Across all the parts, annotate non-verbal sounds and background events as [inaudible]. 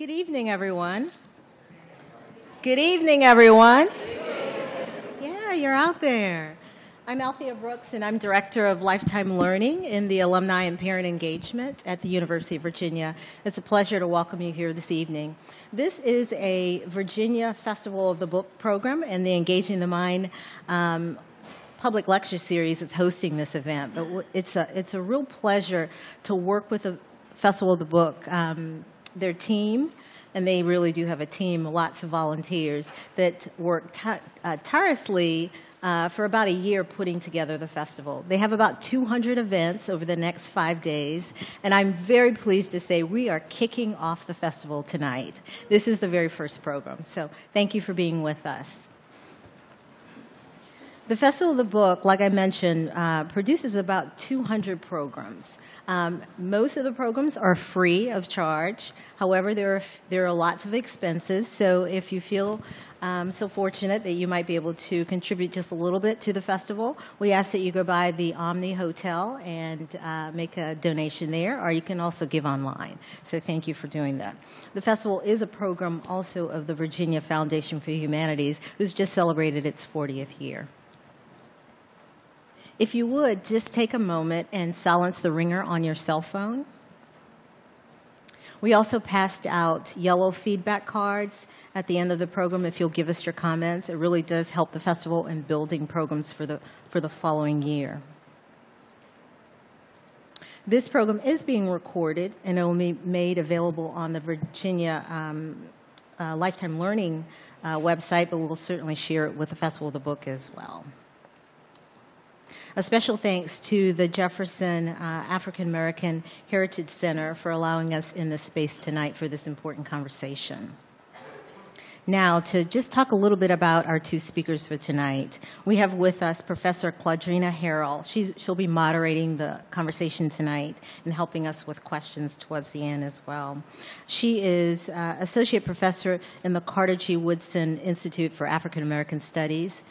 Good evening, everyone. Good evening, everyone. Yeah, you're out there. I'm Althea Brooks, and I'm Director of Lifetime Learning in the Alumni and Parent Engagement at the University of Virginia. It's a pleasure to welcome you here this evening. This is a Virginia Festival of the Book program, and the Engaging the Mind um, public lecture series is hosting this event. But it's a, it's a real pleasure to work with the Festival of the Book, um, their team, and they really do have a team, lots of volunteers that work uh, tirelessly uh, for about a year putting together the festival. They have about 200 events over the next five days, and I'm very pleased to say we are kicking off the festival tonight. This is the very first program, so thank you for being with us. The Festival of the Book, like I mentioned, uh, produces about 200 programs. Um, most of the programs are free of charge. However, there are, there are lots of expenses. So if you feel um, so fortunate that you might be able to contribute just a little bit to the festival, we ask that you go by the Omni Hotel and uh, make a donation there, or you can also give online. So thank you for doing that. The festival is a program also of the Virginia Foundation for Humanities, who's just celebrated its 40th year. If you would, just take a moment and silence the ringer on your cell phone. We also passed out yellow feedback cards at the end of the program if you'll give us your comments. It really does help the festival in building programs for the, for the following year. This program is being recorded and it will be made available on the Virginia um, uh, Lifetime Learning uh, website, but we'll certainly share it with the Festival of the Book as well. A special thanks to the Jefferson uh, African American Heritage Center for allowing us in this space tonight for this important conversation. Now, to just talk a little bit about our two speakers for tonight, we have with us Professor Claudrena Harold. She's, she'll be moderating the conversation tonight and helping us with questions towards the end as well. She is uh, Associate Professor in the Carter G. Woodson Institute for African American Studies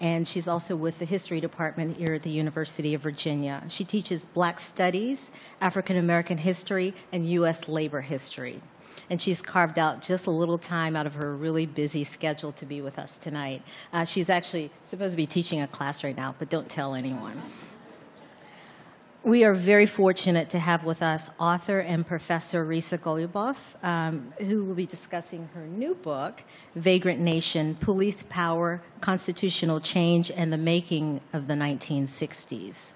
and she's also with the history department here at the University of Virginia. She teaches black studies, African American history, and U.S. labor history. And she's carved out just a little time out of her really busy schedule to be with us tonight. Uh, she's actually supposed to be teaching a class right now, but don't tell anyone we are very fortunate to have with us author and professor Risa Goluboff, um, who will be discussing her new book, Vagrant Nation Police Power, Constitutional Change, and the Making of the 1960s.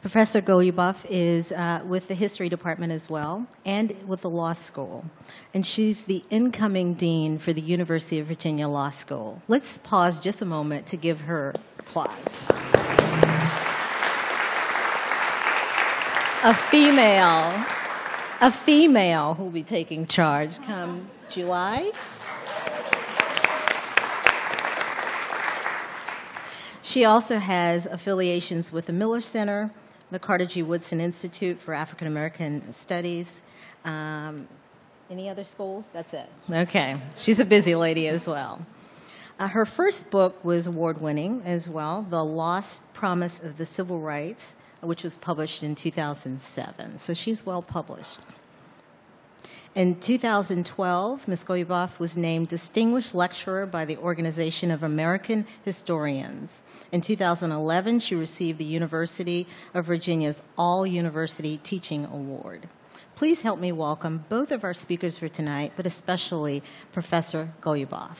Professor Goluboff is uh, with the history department as well and with the law school. And she's the incoming dean for the University of Virginia Law School. Let's pause just a moment to give her applause. A female, a female who will be taking charge come July. She also has affiliations with the Miller Center, the Carter G. Woodson Institute for African American Studies. Um, any other schools? That's it. Okay. She's a busy lady as well. Uh, her first book was award winning as well The Lost Promise of the Civil Rights which was published in 2007. So she's well published. In 2012, Ms. Goluboff was named Distinguished Lecturer by the Organization of American Historians. In 2011, she received the University of Virginia's All University Teaching Award. Please help me welcome both of our speakers for tonight, but especially Professor Goluboff.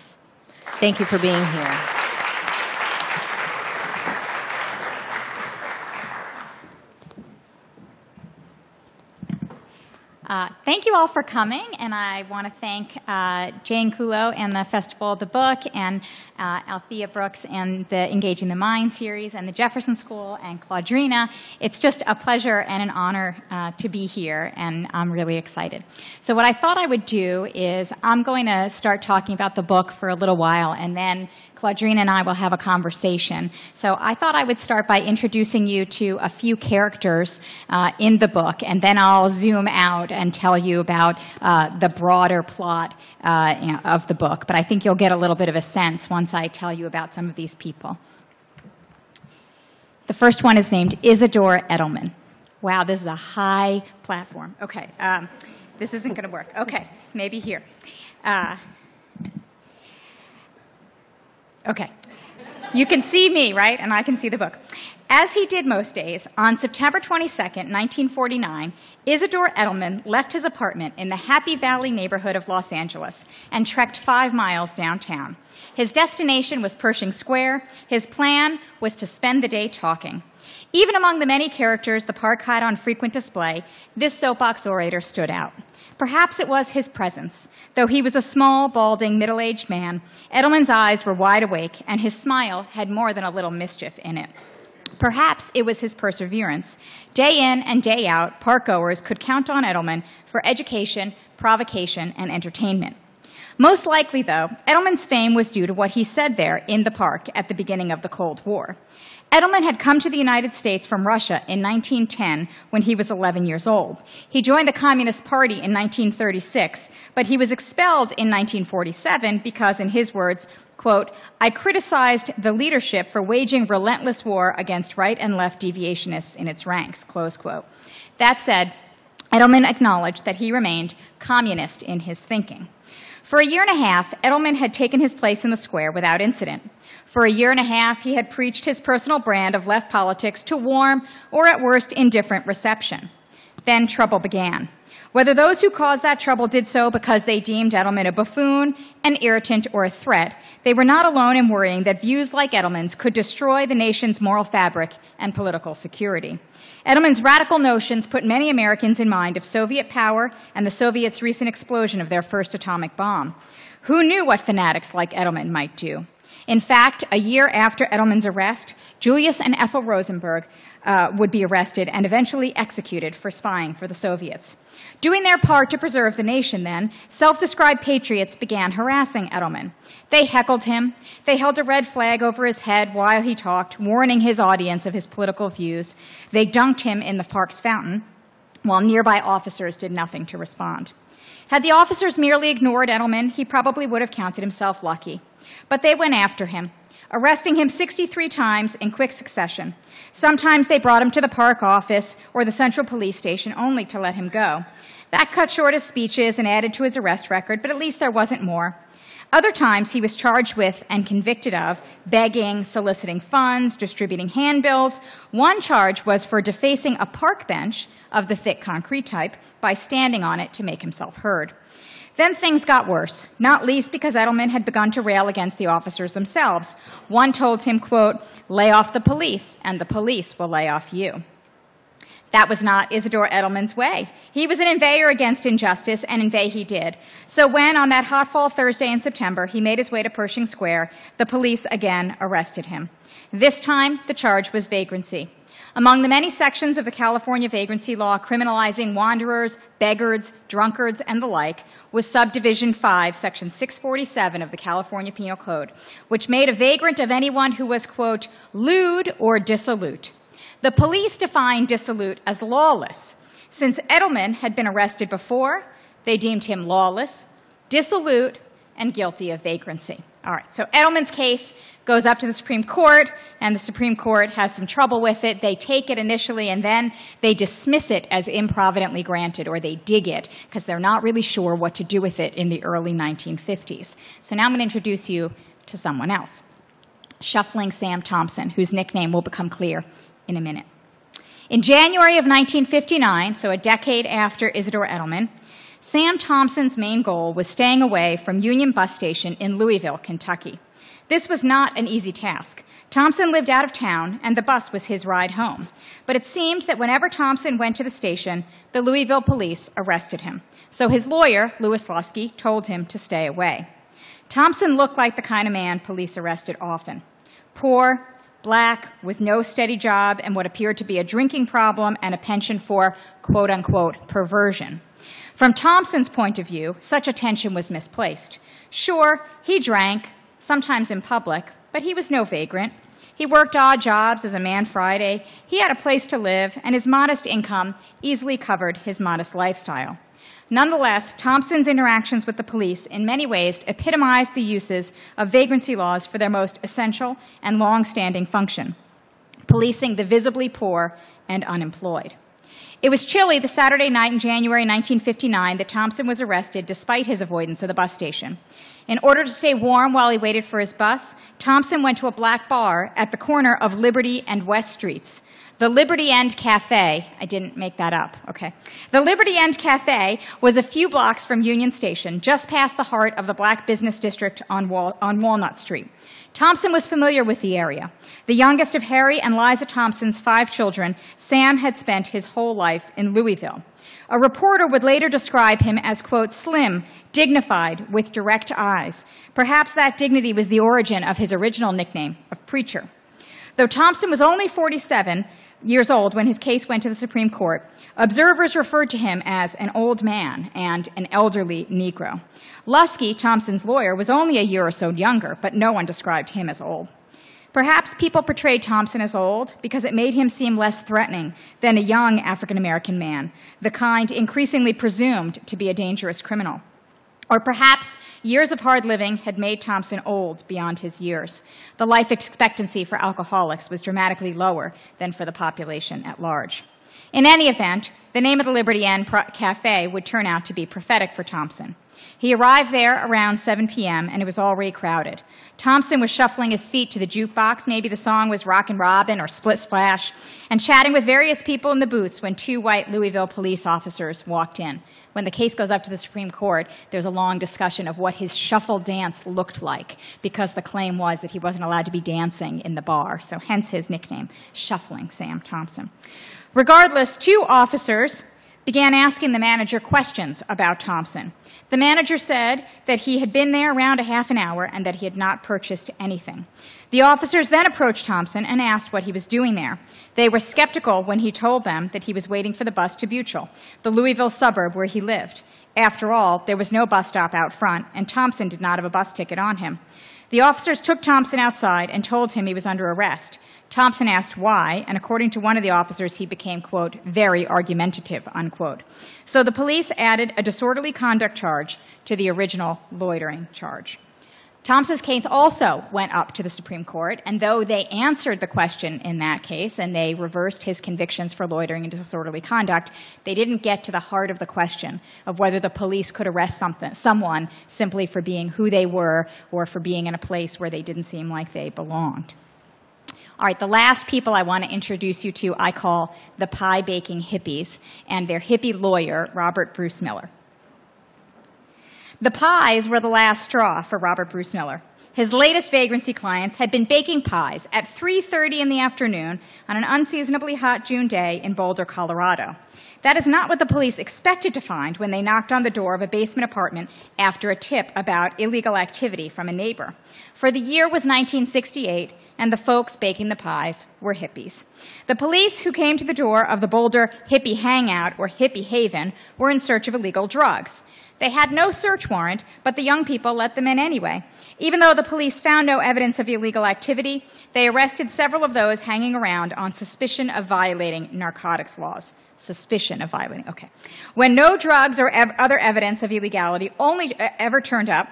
Thank you for being here. Uh, thank you all for coming, and I want to thank uh, Jane Kulow and the Festival of the Book, and uh, Althea Brooks and the Engaging the Mind series, and the Jefferson School, and Claudrena. It's just a pleasure and an honor uh, to be here, and I'm really excited. So, what I thought I would do is I'm going to start talking about the book for a little while, and then Claudrena and I will have a conversation. So I thought I would start by introducing you to a few characters uh, in the book, and then I'll zoom out and tell you about uh, the broader plot uh, of the book. But I think you'll get a little bit of a sense once I tell you about some of these people. The first one is named Isidore Edelman. Wow, this is a high platform. Okay. Um, This isn't going to work. Okay, maybe here. Uh, okay. You can see me, right? And I can see the book. As he did most days, on September 22, 1949, Isidore Edelman left his apartment in the Happy Valley neighborhood of Los Angeles and trekked five miles downtown. His destination was Pershing Square. His plan was to spend the day talking. Even among the many characters the park had on frequent display, this soapbox orator stood out. Perhaps it was his presence. Though he was a small, balding, middle aged man, Edelman's eyes were wide awake, and his smile had more than a little mischief in it. Perhaps it was his perseverance. Day in and day out, parkgoers could count on Edelman for education, provocation, and entertainment. Most likely, though, Edelman's fame was due to what he said there in the park at the beginning of the Cold War. Edelman had come to the United States from Russia in 1910 when he was 11 years old. He joined the Communist Party in 1936, but he was expelled in 1947 because, in his words, quote, I criticized the leadership for waging relentless war against right and left deviationists in its ranks, close quote. That said, Edelman acknowledged that he remained communist in his thinking. For a year and a half, Edelman had taken his place in the square without incident. For a year and a half, he had preached his personal brand of left politics to warm or at worst indifferent reception. Then trouble began. Whether those who caused that trouble did so because they deemed Edelman a buffoon, an irritant, or a threat, they were not alone in worrying that views like Edelman's could destroy the nation's moral fabric and political security. Edelman's radical notions put many Americans in mind of Soviet power and the Soviets' recent explosion of their first atomic bomb. Who knew what fanatics like Edelman might do? In fact, a year after Edelman's arrest, Julius and Ethel Rosenberg uh, would be arrested and eventually executed for spying for the Soviets. Doing their part to preserve the nation, then, self described patriots began harassing Edelman. They heckled him. They held a red flag over his head while he talked, warning his audience of his political views. They dunked him in the park's fountain, while nearby officers did nothing to respond. Had the officers merely ignored Edelman, he probably would have counted himself lucky. But they went after him, arresting him 63 times in quick succession. Sometimes they brought him to the park office or the central police station only to let him go. That cut short his speeches and added to his arrest record, but at least there wasn't more. Other times he was charged with and convicted of begging, soliciting funds, distributing handbills. One charge was for defacing a park bench of the thick concrete type by standing on it to make himself heard. Then things got worse, not least because Edelman had begun to rail against the officers themselves. One told him, quote, lay off the police, and the police will lay off you. That was not Isidore Edelman's way. He was an inveigher against injustice, and inveigh he did. So when, on that hot fall Thursday in September, he made his way to Pershing Square, the police again arrested him. This time, the charge was vagrancy. Among the many sections of the California vagrancy law criminalizing wanderers, beggars, drunkards, and the like was Subdivision 5, Section 647 of the California Penal Code, which made a vagrant of anyone who was, quote, lewd or dissolute. The police defined dissolute as lawless. Since Edelman had been arrested before, they deemed him lawless, dissolute, and guilty of vagrancy. All right, so Edelman's case goes up to the Supreme Court, and the Supreme Court has some trouble with it. They take it initially, and then they dismiss it as improvidently granted, or they dig it, because they're not really sure what to do with it in the early 1950s. So now I'm going to introduce you to someone else Shuffling Sam Thompson, whose nickname will become clear in a minute. In January of 1959, so a decade after Isidore Edelman, Sam Thompson's main goal was staying away from Union Bus Station in Louisville, Kentucky. This was not an easy task. Thompson lived out of town, and the bus was his ride home. But it seemed that whenever Thompson went to the station, the Louisville police arrested him. So his lawyer, Louis Lusky, told him to stay away. Thompson looked like the kind of man police arrested often poor, black, with no steady job, and what appeared to be a drinking problem and a penchant for quote unquote perversion. From Thompson's point of view, such attention was misplaced. Sure, he drank, sometimes in public, but he was no vagrant. He worked odd jobs as a man Friday. He had a place to live, and his modest income easily covered his modest lifestyle. Nonetheless, Thompson's interactions with the police in many ways epitomized the uses of vagrancy laws for their most essential and long standing function policing the visibly poor and unemployed. It was chilly the Saturday night in January 1959 that Thompson was arrested despite his avoidance of the bus station. In order to stay warm while he waited for his bus, Thompson went to a black bar at the corner of Liberty and West Streets. The Liberty End Cafe, I didn't make that up, okay. The Liberty End Cafe was a few blocks from Union Station, just past the heart of the black business district on, Wal- on Walnut Street. Thompson was familiar with the area. The youngest of Harry and Liza Thompson's five children, Sam had spent his whole life in Louisville. A reporter would later describe him as, quote, slim, dignified, with direct eyes. Perhaps that dignity was the origin of his original nickname of preacher. Though Thompson was only 47, years old when his case went to the Supreme Court, observers referred to him as an old man and an elderly Negro. Lusky, Thompson's lawyer, was only a year or so younger, but no one described him as old. Perhaps people portrayed Thompson as old because it made him seem less threatening than a young African American man, the kind increasingly presumed to be a dangerous criminal. Or perhaps years of hard living had made Thompson old beyond his years. The life expectancy for alcoholics was dramatically lower than for the population at large. In any event, the name of the Liberty End Cafe would turn out to be prophetic for Thompson. He arrived there around 7 p.m., and it was already crowded. Thompson was shuffling his feet to the jukebox, maybe the song was Rockin' Robin or Splish Splash, and chatting with various people in the booths when two white Louisville police officers walked in. When the case goes up to the Supreme Court, there's a long discussion of what his shuffle dance looked like, because the claim was that he wasn't allowed to be dancing in the bar, so hence his nickname, Shuffling Sam Thompson. Regardless, two officers began asking the manager questions about Thompson. The manager said that he had been there around a half an hour and that he had not purchased anything. The officers then approached Thompson and asked what he was doing there. They were skeptical when he told them that he was waiting for the bus to Buechel, the Louisville suburb where he lived. After all, there was no bus stop out front, and Thompson did not have a bus ticket on him. The officers took Thompson outside and told him he was under arrest. Thompson asked why, and according to one of the officers, he became, quote, very argumentative, unquote. So the police added a disorderly conduct charge to the original loitering charge. Thompson's case also went up to the Supreme Court, and though they answered the question in that case and they reversed his convictions for loitering and disorderly conduct, they didn't get to the heart of the question of whether the police could arrest someone simply for being who they were or for being in a place where they didn't seem like they belonged. All right, the last people I want to introduce you to I call the pie baking hippies and their hippie lawyer, Robert Bruce Miller. The pies were the last straw for Robert Bruce Miller. His latest vagrancy clients had been baking pies at 3:30 in the afternoon on an unseasonably hot June day in Boulder, Colorado. That is not what the police expected to find when they knocked on the door of a basement apartment after a tip about illegal activity from a neighbor. For the year was 1968, and the folks baking the pies were hippies. The police who came to the door of the Boulder Hippie Hangout or Hippie Haven were in search of illegal drugs. They had no search warrant, but the young people let them in anyway. Even though the police found no evidence of illegal activity, they arrested several of those hanging around on suspicion of violating narcotics laws. Suspicion of violating, okay. When no drugs or ev- other evidence of illegality only uh, ever turned up,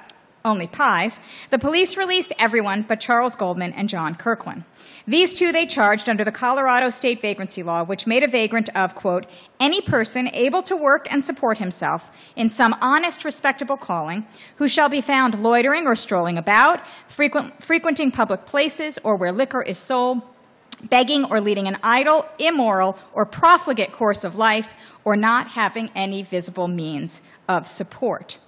only pies, the police released everyone but Charles Goldman and John Kirkland. These two they charged under the Colorado state vagrancy law, which made a vagrant of, quote, any person able to work and support himself in some honest, respectable calling, who shall be found loitering or strolling about, frequent, frequenting public places or where liquor is sold, begging or leading an idle, immoral, or profligate course of life, or not having any visible means of support.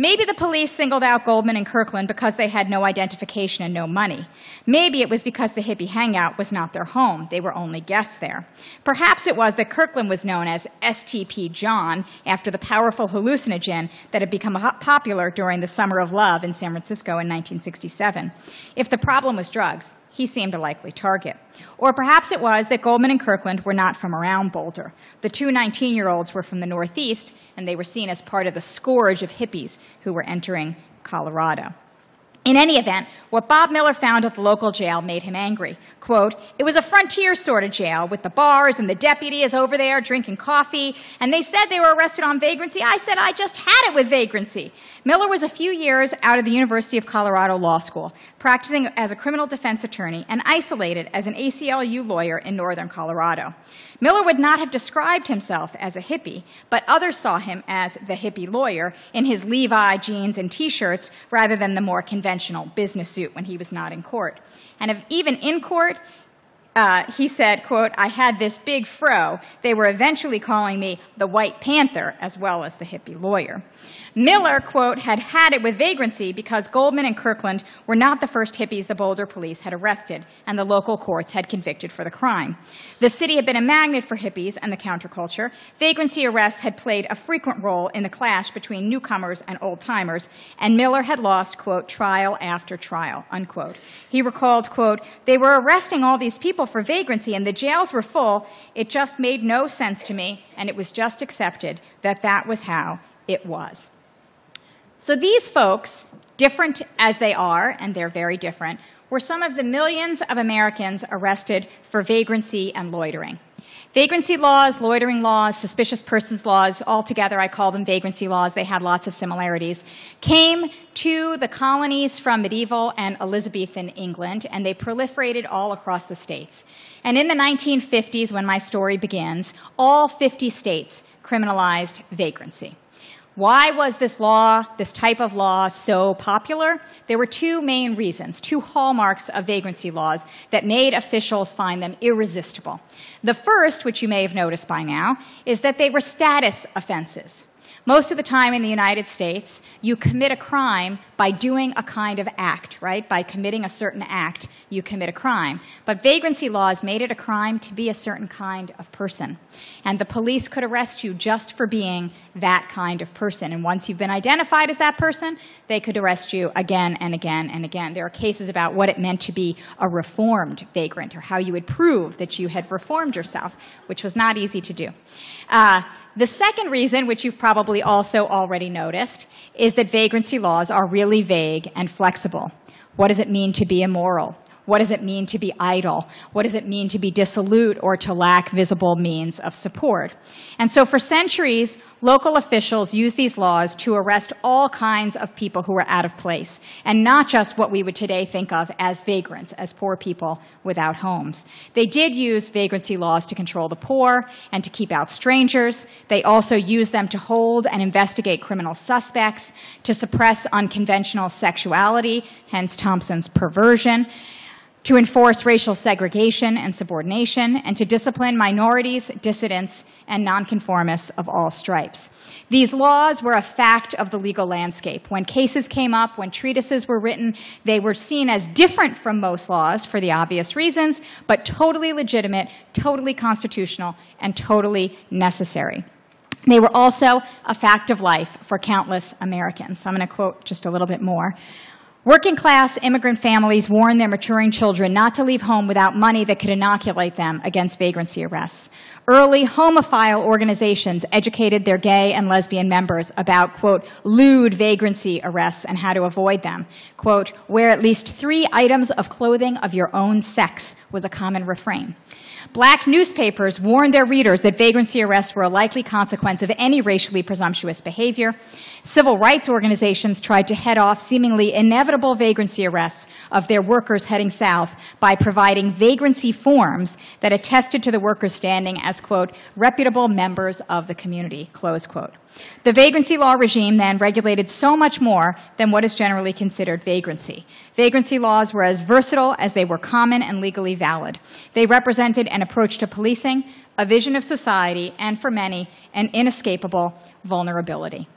Maybe the police singled out Goldman and Kirkland because they had no identification and no money. Maybe it was because the hippie hangout was not their home. They were only guests there. Perhaps it was that Kirkland was known as STP John after the powerful hallucinogen that had become popular during the Summer of Love in San Francisco in 1967. If the problem was drugs, he seemed a likely target. Or perhaps it was that Goldman and Kirkland were not from around Boulder. The two 19 year olds were from the Northeast, and they were seen as part of the scourge of hippies who were entering Colorado. In any event, what Bob Miller found at the local jail made him angry. Quote, it was a frontier sort of jail with the bars and the deputy is over there drinking coffee, and they said they were arrested on vagrancy. I said I just had it with vagrancy. Miller was a few years out of the University of Colorado Law School, practicing as a criminal defense attorney and isolated as an ACLU lawyer in northern Colorado. Miller would not have described himself as a hippie, but others saw him as the hippie lawyer in his Levi jeans and t-shirts rather than the more conventional business suit when he was not in court. And if even in court, uh, he said, quote, I had this big fro. They were eventually calling me the White Panther as well as the hippie lawyer. Miller, quote, had had it with vagrancy because Goldman and Kirkland were not the first hippies the Boulder police had arrested and the local courts had convicted for the crime. The city had been a magnet for hippies and the counterculture. Vagrancy arrests had played a frequent role in the clash between newcomers and old timers, and Miller had lost, quote, trial after trial, unquote. He recalled, quote, they were arresting all these people for vagrancy and the jails were full. It just made no sense to me, and it was just accepted that that was how it was. So these folks, different as they are, and they're very different, were some of the millions of Americans arrested for vagrancy and loitering. Vagrancy laws, loitering laws, suspicious persons laws, altogether I call them vagrancy laws, they had lots of similarities, came to the colonies from medieval and Elizabethan England, and they proliferated all across the states. And in the 1950s, when my story begins, all 50 states criminalized vagrancy. Why was this law, this type of law, so popular? There were two main reasons, two hallmarks of vagrancy laws that made officials find them irresistible. The first, which you may have noticed by now, is that they were status offenses. Most of the time in the United States, you commit a crime by doing a kind of act, right? By committing a certain act, you commit a crime. But vagrancy laws made it a crime to be a certain kind of person. And the police could arrest you just for being that kind of person. And once you've been identified as that person, they could arrest you again and again and again. There are cases about what it meant to be a reformed vagrant or how you would prove that you had reformed yourself, which was not easy to do. Uh, the second reason, which you've probably also already noticed, is that vagrancy laws are really vague and flexible. What does it mean to be immoral? What does it mean to be idle? What does it mean to be dissolute or to lack visible means of support? And so for centuries, local officials used these laws to arrest all kinds of people who were out of place, and not just what we would today think of as vagrants, as poor people without homes. They did use vagrancy laws to control the poor and to keep out strangers. They also used them to hold and investigate criminal suspects, to suppress unconventional sexuality, hence Thompson's perversion to enforce racial segregation and subordination, and to discipline minorities, dissidents, and nonconformists of all stripes. These laws were a fact of the legal landscape. When cases came up, when treatises were written, they were seen as different from most laws for the obvious reasons, but totally legitimate, totally constitutional, and totally necessary. They were also a fact of life for countless Americans. So I'm going to quote just a little bit more. Working class immigrant families warn their maturing children not to leave home without money that could inoculate them against vagrancy arrests. Early homophile organizations educated their gay and lesbian members about, quote, lewd vagrancy arrests and how to avoid them. Quote, wear at least three items of clothing of your own sex was a common refrain. Black newspapers warned their readers that vagrancy arrests were a likely consequence of any racially presumptuous behavior. Civil rights organizations tried to head off seemingly inevitable vagrancy arrests of their workers heading south by providing vagrancy forms that attested to the workers' standing as, quote, reputable members of the community, close quote. The vagrancy law regime then regulated so much more than what is generally considered vagrancy. Vagrancy laws were as versatile as they were common and legally valid. They represented an approach to policing, a vision of society, and for many, an inescapable vulnerability.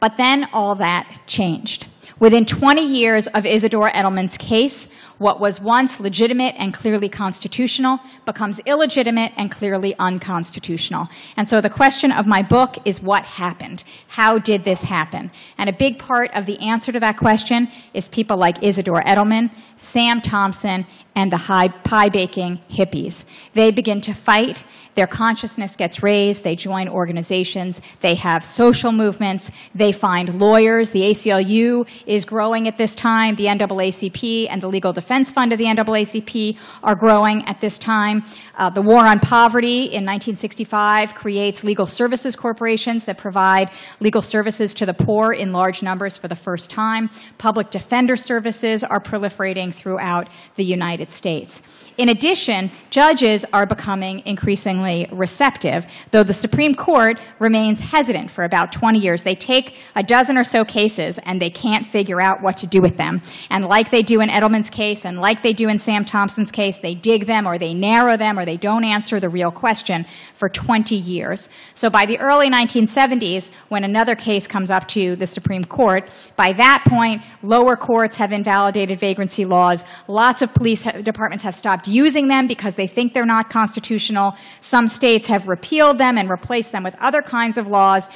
But then all that changed. Within 20 years of Isidore Edelman's case, what was once legitimate and clearly constitutional becomes illegitimate and clearly unconstitutional. And so the question of my book is what happened? How did this happen? And a big part of the answer to that question is people like Isidore Edelman, Sam Thompson, and the high pie baking hippies. They begin to fight their consciousness gets raised, they join organizations, they have social movements, they find lawyers. The ACLU is growing at this time. The NAACP and the Legal Defense Fund of the NAACP are growing at this time. Uh, the War on Poverty in 1965 creates legal services corporations that provide legal services to the poor in large numbers for the first time. Public defender services are proliferating throughout the United States. In addition, judges are becoming increasingly receptive, though the Supreme Court remains hesitant for about 20 years. They take a dozen or so cases and they can't figure out what to do with them. And like they do in Edelman's case and like they do in Sam Thompson's case, they dig them or they narrow them or they don't answer the real question for 20 years. So by the early 1970s, when another case comes up to the Supreme Court, by that point, lower courts have invalidated vagrancy laws. Lots of police departments have stopped using them because they think they're not constitutional. Some states have repealed them and replaced them with other kinds of laws.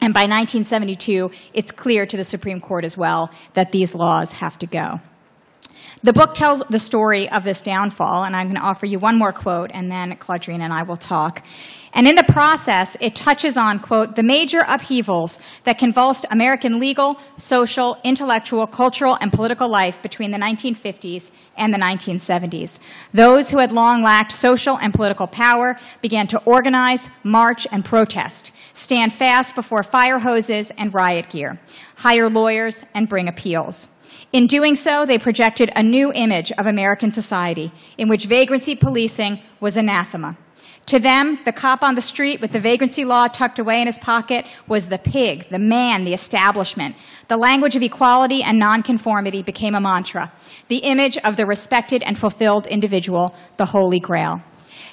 And by 1972, it's clear to the Supreme Court as well that these laws have to go. The book tells the story of this downfall, and I'm going to offer you one more quote, and then Claudrena and I will talk. And in the process, it touches on, quote, the major upheavals that convulsed American legal, social, intellectual, cultural, and political life between the 1950s and the 1970s. Those who had long lacked social and political power began to organize, march, and protest, stand fast before fire hoses and riot gear, hire lawyers, and bring appeals. In doing so, they projected a new image of American society in which vagrancy policing was anathema. To them, the cop on the street with the vagrancy law tucked away in his pocket was the pig, the man, the establishment. The language of equality and nonconformity became a mantra, the image of the respected and fulfilled individual, the holy grail.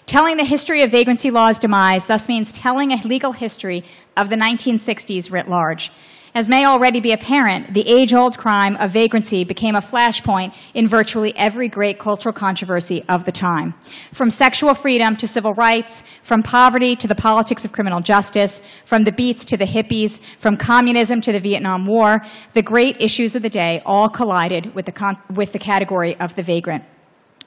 Telling the history of vagrancy law's demise thus means telling a legal history of the 1960s writ large. As may already be apparent, the age old crime of vagrancy became a flashpoint in virtually every great cultural controversy of the time. From sexual freedom to civil rights, from poverty to the politics of criminal justice, from the Beats to the hippies, from communism to the Vietnam War, the great issues of the day all collided with the, with the category of the vagrant.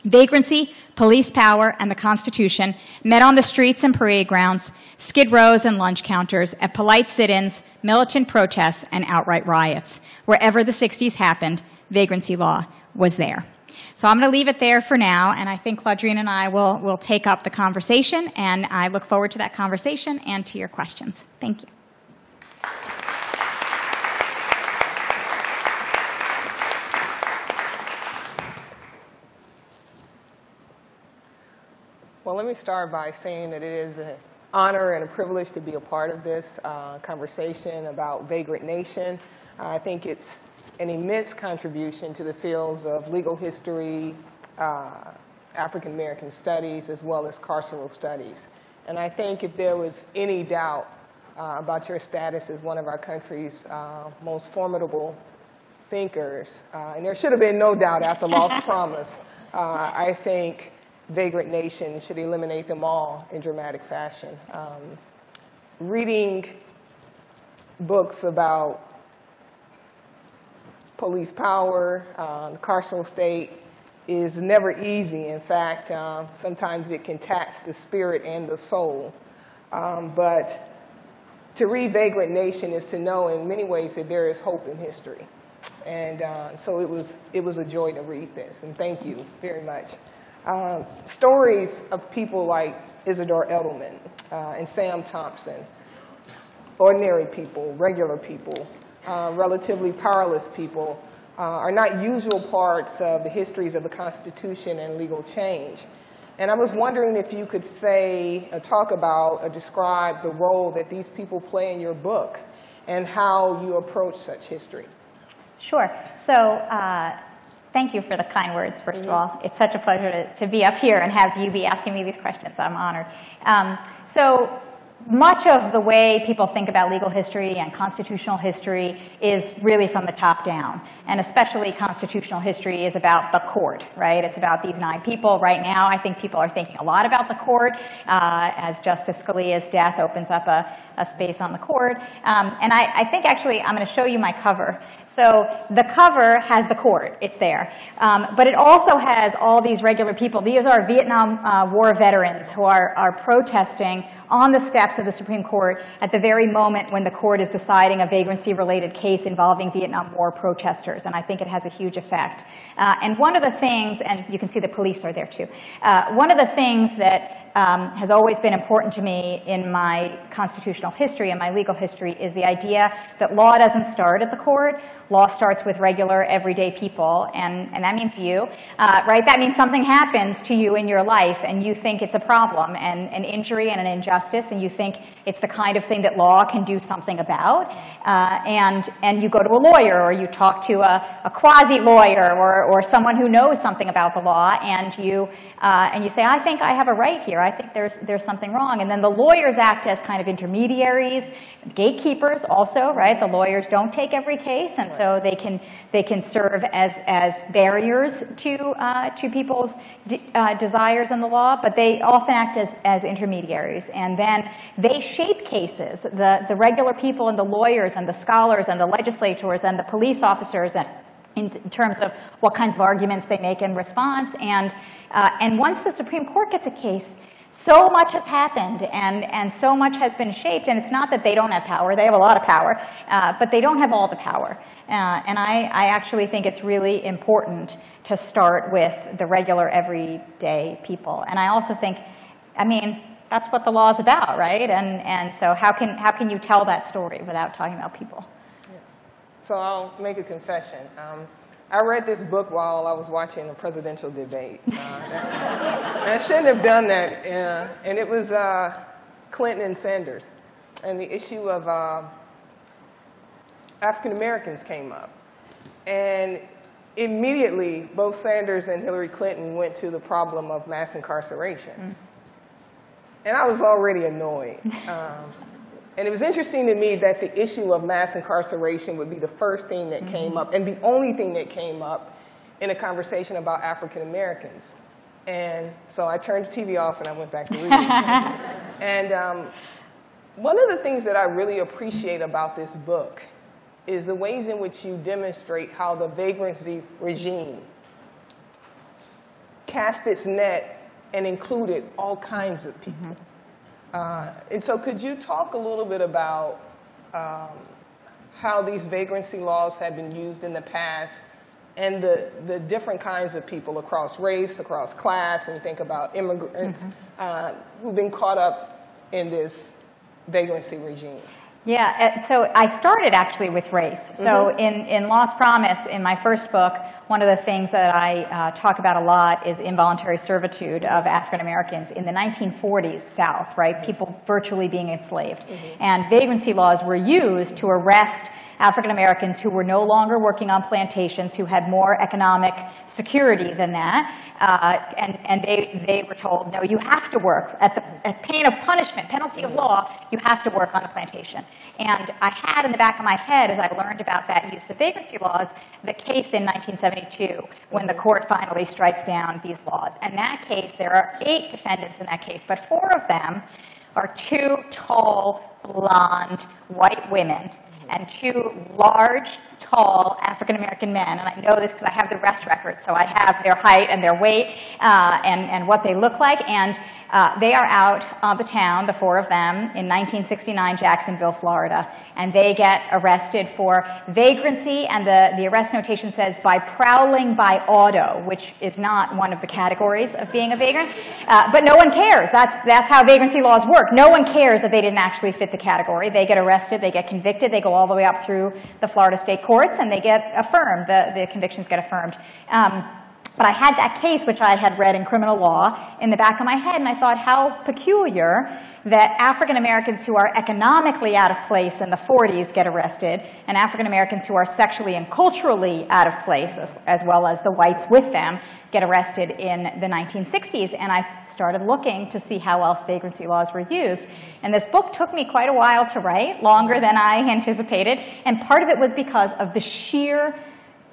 Vagrancy, police power, and the Constitution met on the streets and parade grounds, skid rows and lunch counters, at polite sit ins, militant protests, and outright riots. Wherever the 60s happened, vagrancy law was there. So I'm going to leave it there for now, and I think Claudrena and I will, will take up the conversation, and I look forward to that conversation and to your questions. Thank you. Well, let me start by saying that it is an honor and a privilege to be a part of this uh, conversation about Vagrant Nation. Uh, I think it's an immense contribution to the fields of legal history, uh, African American studies, as well as carceral studies. And I think if there was any doubt uh, about your status as one of our country's uh, most formidable thinkers, uh, and there should have been no doubt after Lost [laughs] Promise, I think vagrant nation should eliminate them all in dramatic fashion. Um, reading books about police power, the carceral state, is never easy. In fact, uh, sometimes it can tax the spirit and the soul. Um, but to read Vagrant Nation is to know in many ways that there is hope in history. And uh, so it was, it was a joy to read this, and thank you very much. Uh, stories of people like Isidore Edelman uh, and Sam Thompson, ordinary people, regular people, uh, relatively powerless people, uh, are not usual parts of the histories of the Constitution and legal change. And I was wondering if you could say, uh, talk about, or describe the role that these people play in your book and how you approach such history. Sure. So thank you for the kind words, 1st of all. It's such a pleasure to, to be up here and have you be asking me these questions. I'm honored. Um, so much of the way people think about legal history and constitutional history is really from the top down. And especially constitutional history is about the court, right? It's about these nine people. Right now, I think people are thinking a lot about the court uh, as Justice Scalia's death opens up a, a space on the court. Um, and I, I, think actually I'm going to show you my cover. So the cover has the court. It's there. Um, but it also has all these regular people. These are Vietnam uh, War veterans who are, are protesting on the steps of the Supreme Court at the very moment when the court is deciding a vagrancy-related case involving Vietnam War protesters, and I think it has a huge effect. Uh, and one of the things, and you can see the police are there too, uh, one of the things that um, has always been important to me in my constitutional history and my legal history is the idea that law doesn't start at the court. Law starts with regular, everyday people, and, and that means you, uh, right? That means something happens to you in your life, and you think it's a problem, and an injury and an injustice, and you think it's the kind of thing that law can do something about, uh, and, and you go to a lawyer, or you talk to a, a quasi-lawyer, or, or someone who knows something about the law, and you, uh, and you say, I think I have a right here. I think there's, there's something wrong. And then the lawyers act as kind of intermediaries, gatekeepers also, right? The lawyers don't take every case, and so they can, they can serve as, as barriers to, uh, to people's de uh, desires in the law, but they often act as, as intermediaries. And then they shape cases. The, the regular people and the lawyers and the scholars and the legislators and the police officers and in terms of what kinds of arguments they make in response. And, uh, and once the Supreme Court gets a case, so much has happened and, and so much has been shaped, and it's not that they don't have power, they have a lot of power, uh, but they don't have all the power. Uh, and I, I actually think it's really important to start with the regular, everyday people. And I also think, I mean, that's what the law is about, right? And, and so how can, how can you tell that story without talking about people? So I'll make a confession. Um, I read this book while I was watching a presidential debate. Uh, and I shouldn't have done that. Uh, and it was uh, Clinton and Sanders. And the issue of uh, African Americans came up. And immediately, both Sanders and Hillary Clinton went to the problem of mass incarceration. Mm. And I was already annoyed. Um, and it was interesting to me that the issue of mass incarceration would be the first thing that mm -hmm. came mm-hmm. up and the only thing that came up in a conversation about African Americans. And so I turned the TV off and I went back to reading. [laughs] and um, one of the things that I really appreciate about this book is the ways in which you demonstrate how the vagrancy regime cast its net and included all kinds of people. Mm -hmm. Uh, and so could you talk a little bit about um, how these vagrancy laws have been used in the past and the, the different kinds of people across race, across class, when you think about immigrants mm -hmm. uh, who've been caught up in this vagrancy regime? Yeah, so I started actually with race. So mm -hmm. in, in Lost Promise, in my first book, one of the things that I uh, talk about a lot is involuntary servitude of African Americans in the 1940s South, right? People virtually being enslaved. Mm -hmm. And vagrancy laws were used to arrest African Americans who were no longer working on plantations, who had more economic security than that. Uh, and and they, they were told, no, you have to work. At the at pain of punishment, penalty of law, you have to work on a plantation. And I had in the back of my head, as I learned about that use of vagrancy laws, the case in 1972 when the court finally strikes down these laws. In that case, there are eight defendants in that case, but four of them are two tall, blonde, white women and two large, tall African American men. And I know this because I have the arrest records, so I have their height and their weight uh, and, and what they look like. And uh, they are out of the town, the four of them, in 1969 Jacksonville, Florida. And they get arrested for vagrancy, and the, the arrest notation says by prowling by auto, which is not one of the categories of being a vagrant. Uh, but no one cares. That's, that's how vagrancy laws work. No one cares that they didn't actually fit the category. They get arrested, they get convicted, they go all the way up through the Florida state courts, and they get affirmed. The, the convictions get affirmed. Um, but I had that case, which I had read in criminal law, in the back of my head, and I thought how peculiar that African Americans who are economically out of place in the 40s get arrested, and African Americans who are sexually and culturally out of place, as, as well as the whites with them, get arrested in the 1960s. And I started looking to see how else vagrancy laws were used. And this book took me quite a while to write, longer than I anticipated, and part of it was because of the sheer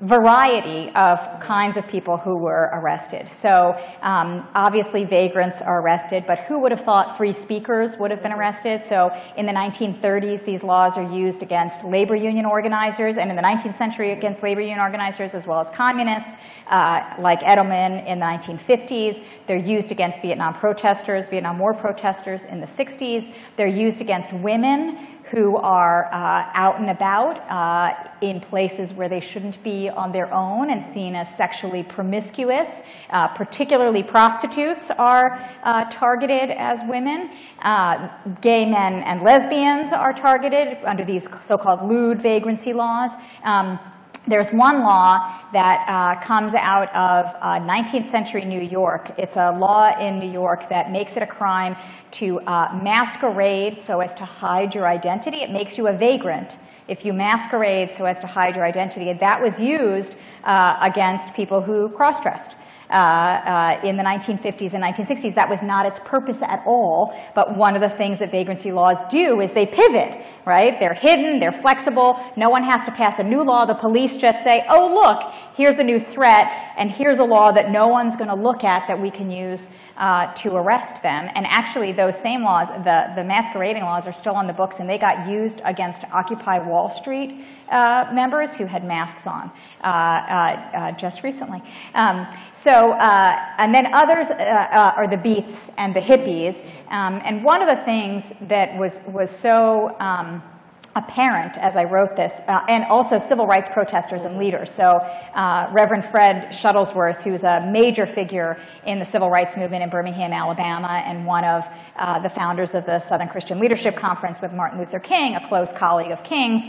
variety of kinds of people who were arrested. So um, obviously vagrants are arrested, but who would have thought free speakers would have been arrested? So in the 1930s, these laws are used against labor union organizers, and in the 19th century against labor union organizers as well as communists, uh, like Edelman in the 1950s. They're used against Vietnam protesters, Vietnam War protesters in the 60s. They're used against women who are uh, out and about uh, in places where they shouldn't be on their own and seen as sexually promiscuous. Uh, particularly prostitutes are uh, targeted as women. Uh, gay men and lesbians are targeted under these so-called lewd vagrancy laws. Um, there's one law that uh, comes out of uh, 19th century New York. It's a law in New York that makes it a crime to uh, masquerade so as to hide your identity. It makes you a vagrant if you masquerade so as to hide your identity. And that was used uh, against people who cross-dressed. Uh, uh, in the 1950s and 1960s. That was not its purpose at all, but one of the things that vagrancy laws do is they pivot, right? They're hidden, they're flexible, no one has to pass a new law. The police just say, oh, look, here's a new threat, and here's a law that no one's going to look at that we can use uh, to arrest them. And actually, those same laws, the, the masquerading laws, are still on the books, and they got used against Occupy Wall Street uh, members who had masks on uh, uh, uh just recently. Um, so, uh, and then others are the Beats and the hippies. Um, and one of the things that was, was so um, apparent as I wrote this, uh, and also civil rights protesters and leaders. So uh, Reverend Fred Shuttlesworth, who's a major figure in the civil rights movement in Birmingham, Alabama, and one of uh, the founders of the Southern Christian Leadership Conference with Martin Luther King, a close colleague of King's,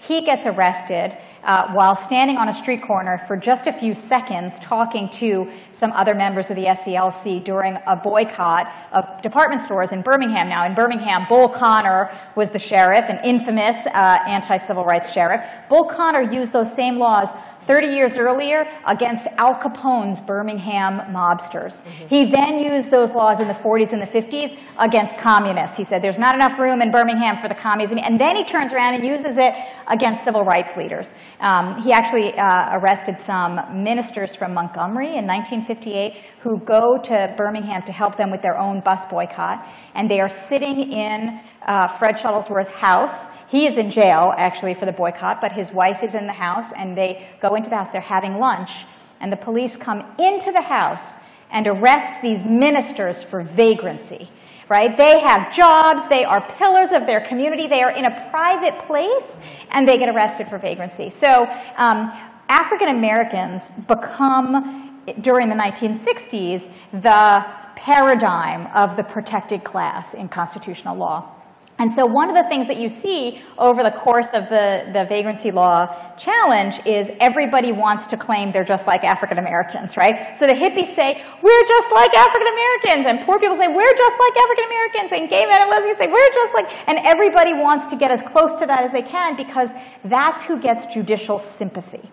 he gets arrested uh, while standing on a street corner for just a few seconds talking to some other members of the SCLC during a boycott of department stores in Birmingham. Now, in Birmingham, Bull Connor was the sheriff, an infamous uh, anti-civil rights sheriff. Bull Connor used those same laws 30 years earlier against Al Capone's Birmingham mobsters. Mm-hmm. He then used those laws in the 40s and the 50s against communists. He said there's not enough room in Birmingham for the communism, and then he turns around and uses it against civil rights leaders. Um, he actually uh, arrested some ministers from Montgomery in 1958 who go to Birmingham to help them with their own bus boycott, and they are sitting in uh, Fred Shuttlesworth's house. He is in jail, actually, for the boycott, but his wife is in the house, and they go into the house. They're having lunch, and the police come into the house and arrest these ministers for vagrancy. Right? They have jobs, they are pillars of their community, they are in a private place, and they get arrested for vagrancy. So um, African Americans become, during the 1960s, the paradigm of the protected class in constitutional law. And so one of the things that you see over the course of the, the vagrancy law challenge is everybody wants to claim they're just like African Americans, right? So the hippies say, we're just like African Americans, and poor people say, we're just like African Americans, and gay men and lesbians say, we're just like, and everybody wants to get as close to that as they can because that's who gets judicial sympathy.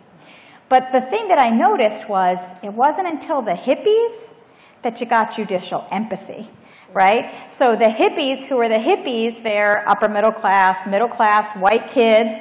But the thing that I noticed was it wasn't until the hippies that you got judicial empathy right? So the hippies, who are the hippies, they're upper middle class, middle class, white kids.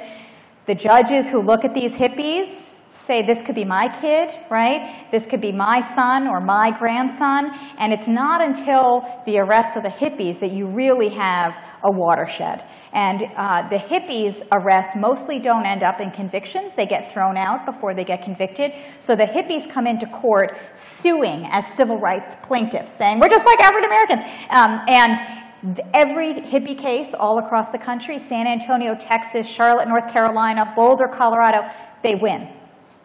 The judges who look at these hippies say, this could be my kid, right? This could be my son or my grandson. And it's not until the arrest of the hippies that you really have a watershed. And uh, the hippies' arrests mostly don't end up in convictions. They get thrown out before they get convicted. So the hippies come into court suing as civil rights plaintiffs, saying, we're just like African Americans. Um, and every hippie case all across the country, San Antonio, Texas, Charlotte, North Carolina, Boulder, Colorado, they win.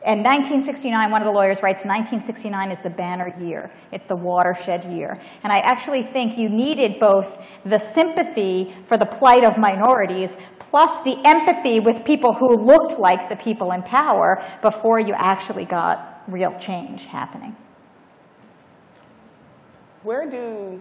And 1969, one of the lawyers writes, 1969 is the banner year. It's the watershed year. And I actually think you needed both the sympathy for the plight of minorities plus the empathy with people who looked like the people in power before you actually got real change happening. Where do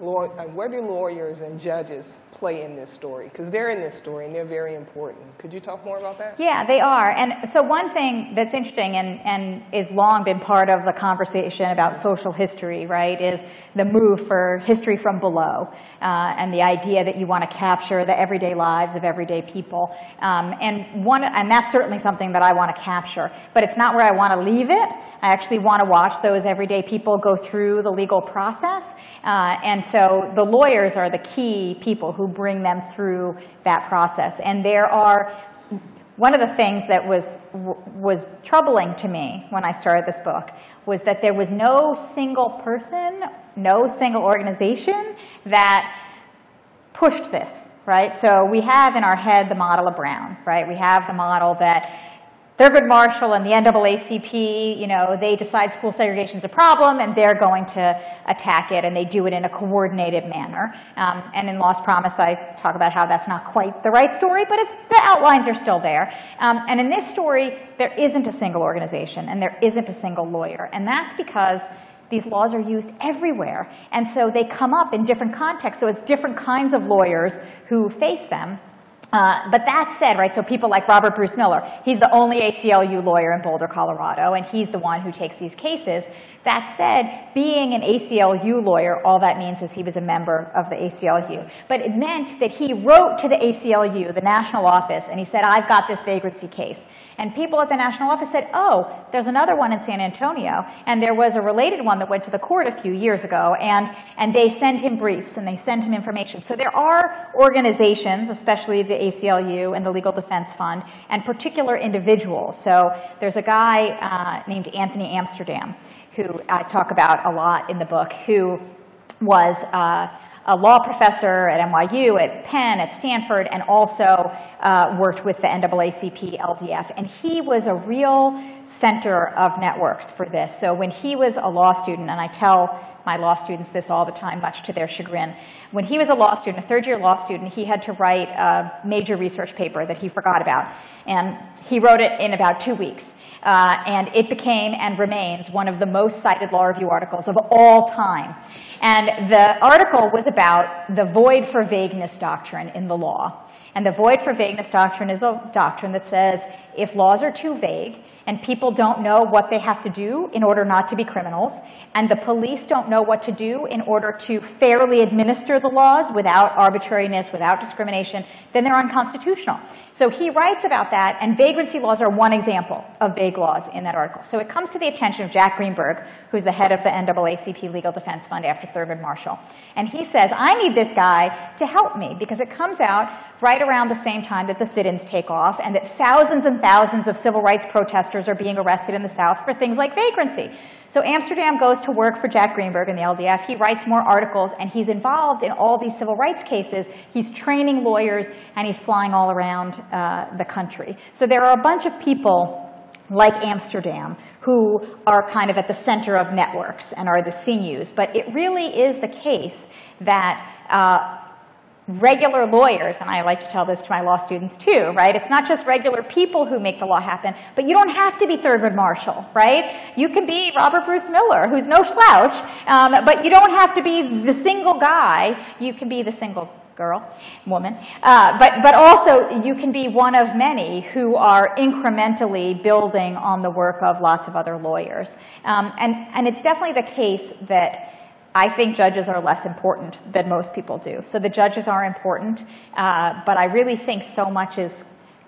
uh, where do lawyers and judges play in this story? Because they're in this story and they're very important. Could you talk more about that? Yeah, they are. And so one thing that's interesting and, and is long been part of the conversation about social history, right, is the move for history from below uh, and the idea that you want to capture the everyday lives of everyday people. Um, and, one, and that's certainly something that I want to capture. But it's not where I want to leave it. I actually want to watch those everyday people go through the legal process. Uh, and so the lawyers are the key people who bring them through that process. And there are one of the things that was, was troubling to me when I started this book was that there was no single person, no single organization that pushed this, right? So we have in our head the model of Brown, right? We have the model that Thurgood Marshall and the NAACP, you know, they decide school segregation is a problem and they're going to attack it and they do it in a coordinated manner. Um, and in Lost Promise, I talk about how that's not quite the right story, but it's, the outlines are still there. Um, and in this story, there isn't a single organization and there isn't a single lawyer. And that's because these laws are used everywhere. And so they come up in different contexts. So it's different kinds of lawyers who face them. Uh, but that said, right, so people like Robert Bruce Miller, he's the only ACLU lawyer in Boulder, Colorado, and he's the one who takes these cases. That said, being an ACLU lawyer, all that means is he was a member of the ACLU. But it meant that he wrote to the ACLU, the national office, and he said, I've got this vagrancy case. And people at the national office said, oh, there's another one in San Antonio. And there was a related one that went to the court a few years ago. And, and they send him briefs and they send him information. So there are organizations, especially the ACLU and the Legal Defense Fund, and particular individuals. So there's a guy uh, named Anthony Amsterdam who I talk about a lot in the book, who was uh, a law professor at NYU, at Penn, at Stanford, and also uh, worked with the NAACP LDF. And he was a real center of networks for this. So when he was a law student, and I tell my law students this all the time, much to their chagrin. When he was a law student, a third year law student, he had to write a major research paper that he forgot about. And he wrote it in about two weeks. Uh, and it became and remains one of the most cited law review articles of all time. And the article was about the void for vagueness doctrine in the law. And the void for vagueness doctrine is a doctrine that says if laws are too vague, and people don't know what they have to do in order not to be criminals, and the police don't know what to do in order to fairly administer the laws without arbitrariness, without discrimination, then they're unconstitutional. So he writes about that, and vagrancy laws are one example of vague laws in that article. So it comes to the attention of Jack Greenberg, who's the head of the NAACP Legal Defense Fund after Thurgood Marshall. And he says, I need this guy to help me because it comes out right around the same time that the sit-ins take off and that thousands and thousands of civil rights protesters are being arrested in the South for things like vagrancy. So Amsterdam goes to work for Jack Greenberg in the LDF. He writes more articles, and he's involved in all these civil rights cases. He's training lawyers, and he's flying all around uh, the country. So there are a bunch of people like Amsterdam, who are kind of at the center of networks and are the sinews. But it really is the case that uh, regular lawyers, and I like to tell this to my law students too, right? It's not just regular people who make the law happen, but you don't have to be Thurgood Marshall, right? You can be Robert Bruce Miller, who's no slouch, um, but you don't have to be the single guy. You can be the single girl, woman, uh, but, but also you can be one of many who are incrementally building on the work of lots of other lawyers. Um, and, and it's definitely the case that I think judges are less important than most people do. So the judges are important, uh, but I really think so much is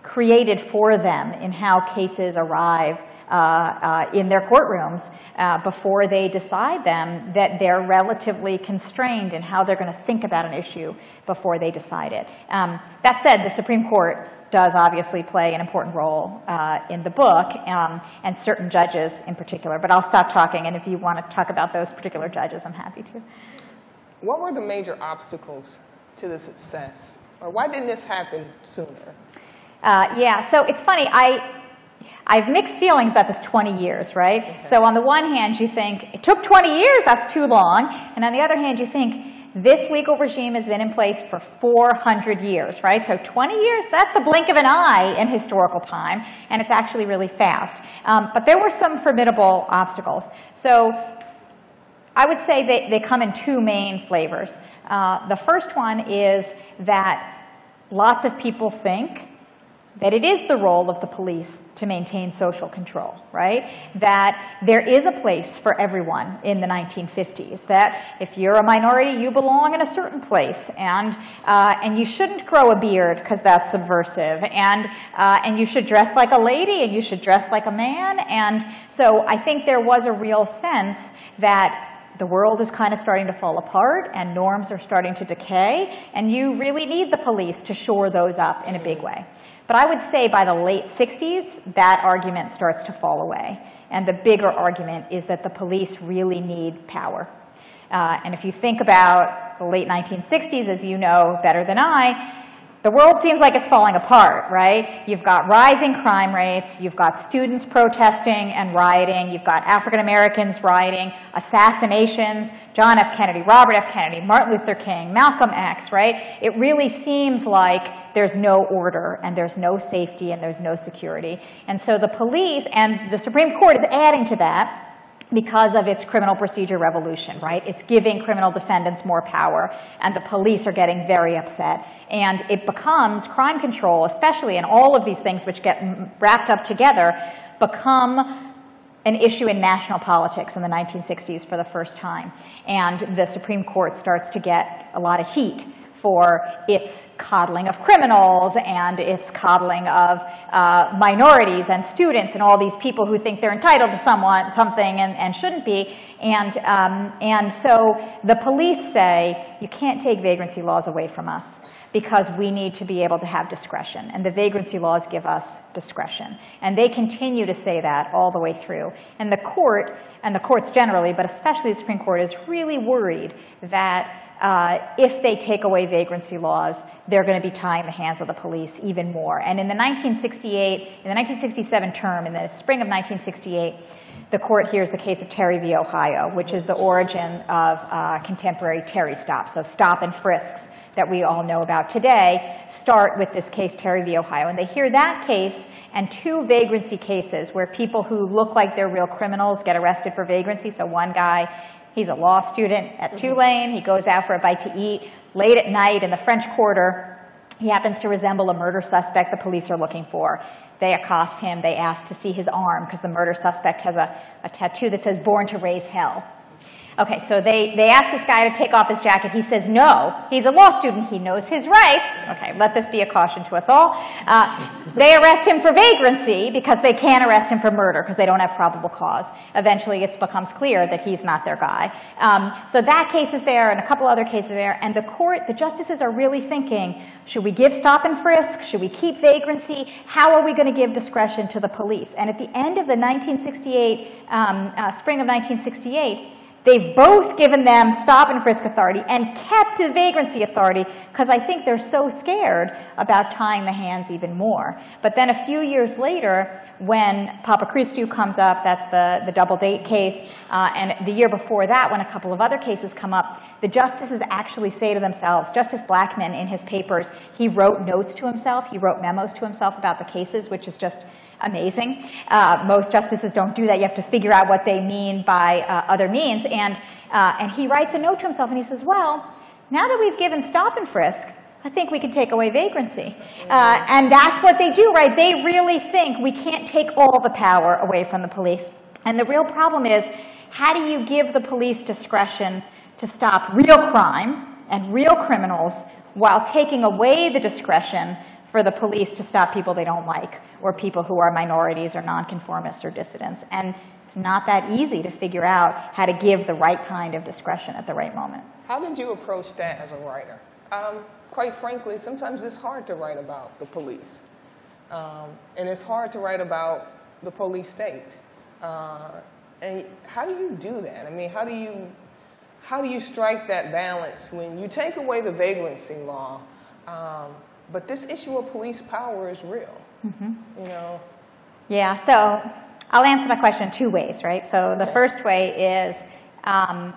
created for them in how cases arrive uh, uh, in their courtrooms uh, before they decide them that they're relatively constrained in how they're going to think about an issue before they decide it. Um, that said, the Supreme Court does obviously play an important role uh, in the book, um, and certain judges in particular. But I'll stop talking, and if you want to talk about those particular judges, I'm happy to. What were the major obstacles to the success? Or why didn't this happen sooner? Uh, yeah, so it's funny. I, I have mixed feelings about this 20 years, right? Okay. So on the one hand, you think, it took 20 years, that's too long. And on the other hand, you think, this legal regime has been in place for 400 years, right? So 20 years, that's the blink of an eye in historical time, and it's actually really fast. Um, but there were some formidable obstacles. So I would say they, they come in two main flavors. Uh, the first one is that lots of people think that it is the role of the police to maintain social control, right? That there is a place for everyone in the 1950s, that if you're a minority, you belong in a certain place, and, uh, and you shouldn't grow a beard because that's subversive, and, uh, and you should dress like a lady, and you should dress like a man, and so I think there was a real sense that the world is kind of starting to fall apart and norms are starting to decay, and you really need the police to shore those up in a big way. But I would say by the late 60s, that argument starts to fall away. And the bigger argument is that the police really need power. Uh, and if you think about the late 1960s, as you know better than I, the world seems like it's falling apart, right? You've got rising crime rates, you've got students protesting and rioting, you've got African Americans rioting, assassinations, John F. Kennedy, Robert F. Kennedy, Martin Luther King, Malcolm X, right? It really seems like there's no order and there's no safety and there's no security. And so the police and the Supreme Court is adding to that because of its criminal procedure revolution, right? It's giving criminal defendants more power, and the police are getting very upset. And it becomes crime control, especially, and all of these things which get wrapped up together, become an issue in national politics in the 1960s for the first time. And the Supreme Court starts to get a lot of heat for its coddling of criminals and its coddling of uh, minorities and students and all these people who think they're entitled to someone, something and, and shouldn't be. And, um, and so the police say, you can't take vagrancy laws away from us because we need to be able to have discretion. And the vagrancy laws give us discretion. And they continue to say that all the way through. And the court, and the courts generally, but especially the Supreme Court, is really worried that uh, if they take away vagrancy laws, they're going to be tying the hands of the police even more. And in the 1968, in the 1967 term, in the spring of 1968, the court hears the case of Terry v. Ohio, which is the origin of uh, contemporary Terry stops, so stop and frisks that we all know about today, start with this case, Terry v. Ohio. And they hear that case and two vagrancy cases where people who look like they're real criminals get arrested for vagrancy. So one guy He's a law student at mm-hmm. Tulane. He goes out for a bite to eat late at night in the French Quarter. He happens to resemble a murder suspect the police are looking for. They accost him. They ask to see his arm because the murder suspect has a, a tattoo that says, Born to Raise Hell. Okay, so they, they ask this guy to take off his jacket. He says no. He's a law student. He knows his rights. Okay, let this be a caution to us all. Uh, they arrest him for vagrancy because they can't arrest him for murder because they don't have probable cause. Eventually, it becomes clear that he's not their guy. Um, so that case is there and a couple other cases there. And the court, the justices are really thinking, should we give stop and frisk? Should we keep vagrancy? How are we going to give discretion to the police? And at the end of the 1968, um, uh, spring of 1968, They've both given them stop and frisk authority and kept the vagrancy authority because I think they're so scared about tying the hands even more. But then a few years later, when Papachristou comes up, that's the, the double date case, uh, and the year before that, when a couple of other cases come up, the justices actually say to themselves, Justice Blackmun in his papers, he wrote notes to himself, he wrote memos to himself about the cases, which is just amazing. Uh, most justices don't do that. You have to figure out what they mean by uh, other means. And, uh, and he writes a note to himself and he says, well, now that we've given stop and frisk, I think we can take away vagrancy. Uh, and that's what they do, right? They really think we can't take all the power away from the police. And the real problem is, how do you give the police discretion to stop real crime and real criminals while taking away the discretion for the police to stop people they don't like or people who are minorities or nonconformists or dissidents. And it's not that easy to figure out how to give the right kind of discretion at the right moment. How did you approach that as a writer? Um, quite frankly, sometimes it's hard to write about the police. Um, and it's hard to write about the police state. Uh, and how do you do that? I mean, how do you how do you strike that balance when you take away the vagrancy law? Um, but this issue of police power is real. Mm-hmm. You know. Yeah. So I'll answer that question two ways, right? So the first way is. Um,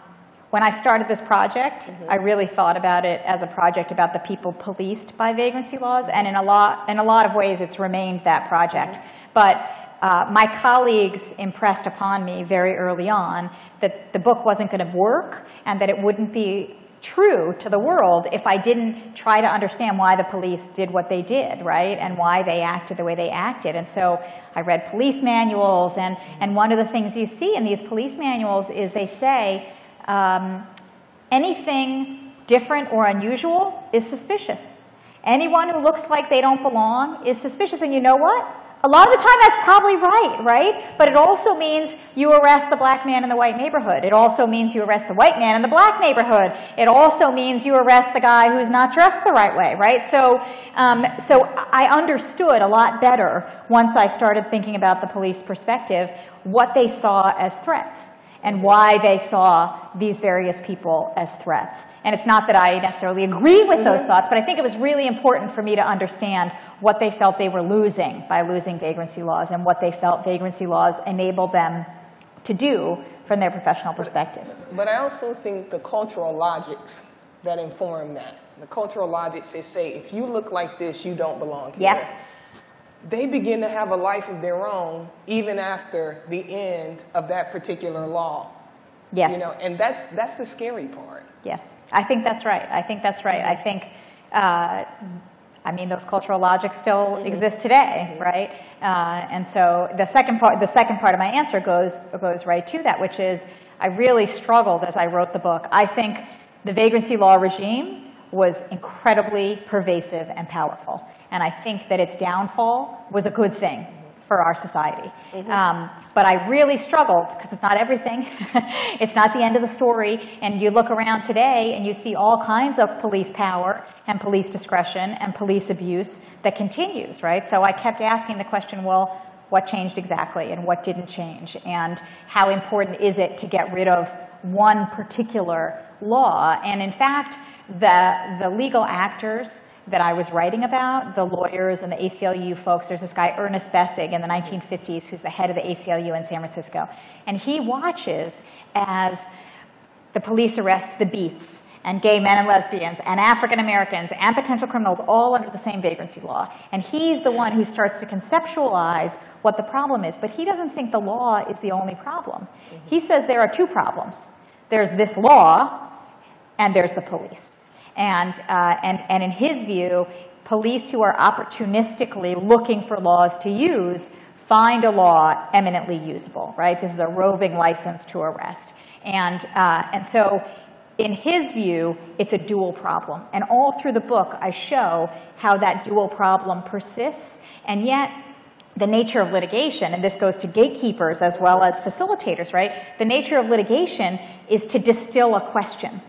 when I started this project, mm-hmm. I really thought about it as a project about the people policed by vagrancy laws, and in a lot, in a lot of ways, it's remained that project. Mm-hmm. But uh, my colleagues impressed upon me very early on that the book wasn't going to work and that it wouldn't be true to the world if I didn't try to understand why the police did what they did, right? And why they acted the way they acted. And so I read police manuals, and, and one of the things you see in these police manuals is they say um, anything different or unusual is suspicious. Anyone who looks like they don't belong is suspicious. And you know what? A lot of the time that's probably right, right? But it also means you arrest the black man in the white neighborhood. It also means you arrest the white man in the black neighborhood. It also means you arrest the guy who's not dressed the right way, right? So, um, so I understood a lot better once I started thinking about the police perspective what they saw as threats and why they saw these various people as threats. And it's not that I necessarily agree with those mm-hmm. thoughts, but I think it was really important for me to understand what they felt they were losing by losing vagrancy laws and what they felt vagrancy laws enabled them to do from their professional perspective. But I also think the cultural logics that inform that, the cultural logics that say, if you look like this, you don't belong here. Yes? They begin to have a life of their own even after the end of that particular law. Yes. You know, and that's that's the scary part. Yes, I think that's right. I think that's right. I think, uh, I mean, those cultural logics still exist today, right? Uh, and so the second part, the second part of my answer goes goes right to that, which is I really struggled as I wrote the book. I think the vagrancy law regime was incredibly pervasive and powerful, and I think that its downfall was a good thing for our society. Um, but I really struggled because it's not everything. [laughs] it's not the end of the story. And you look around today and you see all kinds of police power and police discretion and police abuse that continues, right? So I kept asking the question, well, what changed exactly and what didn't change? And how important is it to get rid of one particular law? And in fact, the, the legal actors that I was writing about, the lawyers and the ACLU folks, there's this guy, Ernest Besig, in the 1950s, who's the head of the ACLU in San Francisco. And he watches as the police arrest the beats and gay men and lesbians and African Americans and potential criminals all under the same vagrancy law. And he's the one who starts to conceptualize what the problem is. But he doesn't think the law is the only problem. He says there are two problems. There's this law and there's the police. And, uh, and, and in his view, police who are opportunistically looking for laws to use find a law eminently usable, right? This is a roving license to arrest. And, uh, and so in his view, it's a dual problem. And all through the book, I show how that dual problem persists, and yet the nature of litigation, and this goes to gatekeepers as well as facilitators, right? The nature of litigation is to distill a question.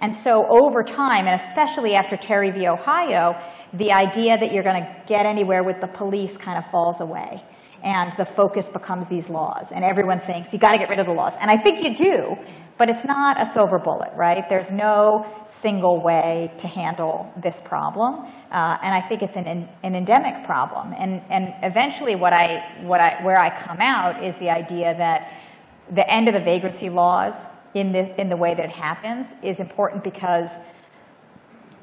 And so over time, and especially after Terry v. Ohio, the idea that you're going to get anywhere with the police kind of falls away. And the focus becomes these laws. And everyone thinks, you got to get rid of the laws. And I think you do, but it's not a silver bullet, right? There's no single way to handle this problem. Uh, and I think it's an, an endemic problem. And, and eventually what I, what I, where I come out is the idea that the end of the vagrancy laws in the, in the way that it happens is important because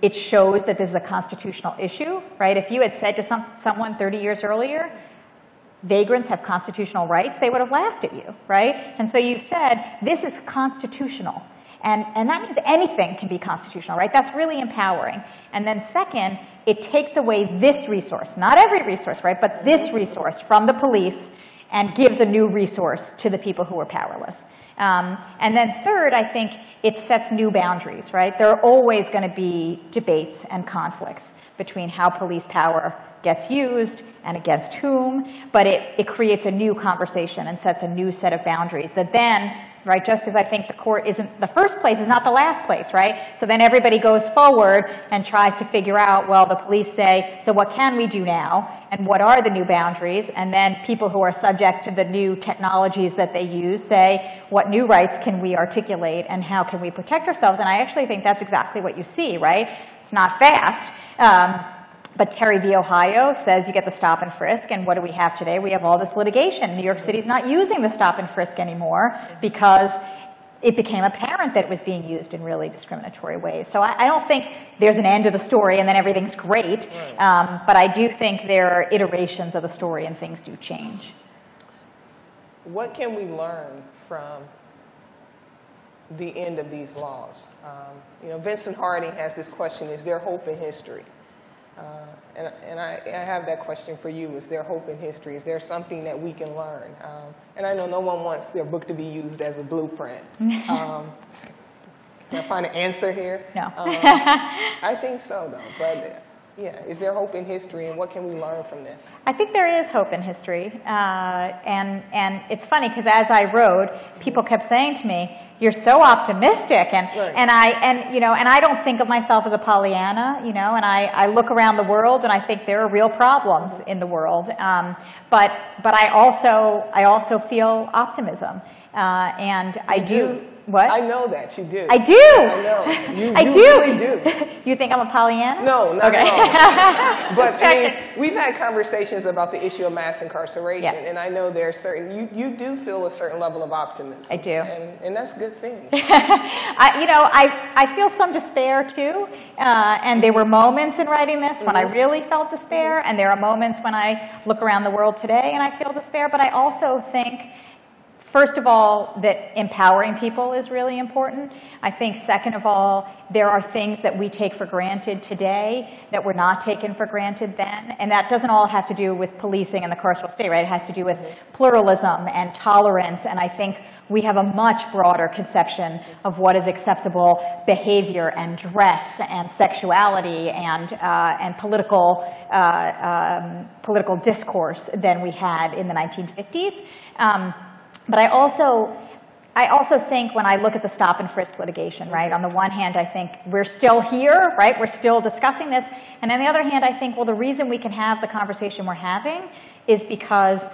it shows that this is a constitutional issue, right? If you had said to some, someone 30 years earlier, vagrants have constitutional rights, they would have laughed at you, right? And so you've said, this is constitutional. And, and that means anything can be constitutional, right? That's really empowering. And then second, it takes away this resource, not every resource, right? But this resource from the police and gives a new resource to the people who are powerless. Um, and then third, I think it sets new boundaries, right? There are always going to be debates and conflicts between how police power gets used and against whom, but it, it creates a new conversation and sets a new set of boundaries that then right? Just as I think the court isn't the first place, is not the last place, right? So then everybody goes forward and tries to figure out, well, the police say, so what can we do now? And what are the new boundaries? And then people who are subject to the new technologies that they use say, what new rights can we articulate and how can we protect ourselves? And I actually think that's exactly what you see, right? It's not fast. Um, but Terry v. Ohio says you get the stop and frisk, and what do we have today? We have all this litigation. New York City's not using the stop and frisk anymore because it became apparent that it was being used in really discriminatory ways. So I, I don't think there's an end to the story and then everything's great, um, but I do think there are iterations of the story and things do change. what can we learn from the end of these laws? Um, you know, Vincent Harding has this question, is there hope in history? Uh, and and I, I, have that question for you. Is there hope in history? Is there something that we can learn? Um, and I know no one wants their book to be used as a blueprint. [laughs] Um, can I find an answer here? No. Um, I think so, though. But yeah, is there hope in history, and what can we learn from this? I think there is hope in history, uh, and and it's funny because as I wrote, people kept saying to me, "You're so optimistic," and Right. and I and you know, and I don't think of myself as a Pollyanna, you know, and I, I look around the world and I think there are real problems in the world, um, but but I also I also feel optimism, uh, and I You do. What? I know that you do. I do. I know. You, [laughs] I you do. really do. [laughs] you think I'm a Pollyanna? No, not Okay. at all. [laughs] But I mean, we've had conversations about the issue of mass incarceration, Yeah. and I know there's certain you, you do feel a certain level of optimism. I do. and, and that's a good thing. I, you know, I, I feel some despair too. Uh, and there were moments in writing this when I really felt despair, and there are moments when I look around the world today and I feel despair. But I also think, first of all, that empowering people is really important. I think, second of all, there are things that we take for granted today that were not taken for granted then. And that doesn't all have to do with policing and the carceral state, right? It has to do with pluralism and tolerance. And I think we have a much broader conception of what is acceptable behavior and dress and sexuality and, uh, and political, uh, um, political discourse than we had in the 1950s. Um, but I also, I also think when I look at the stop and frisk litigation, right, on the one hand, I think we're still here, right, we're still discussing this. And on the other hand, I think, well, the reason we can have the conversation we're having is because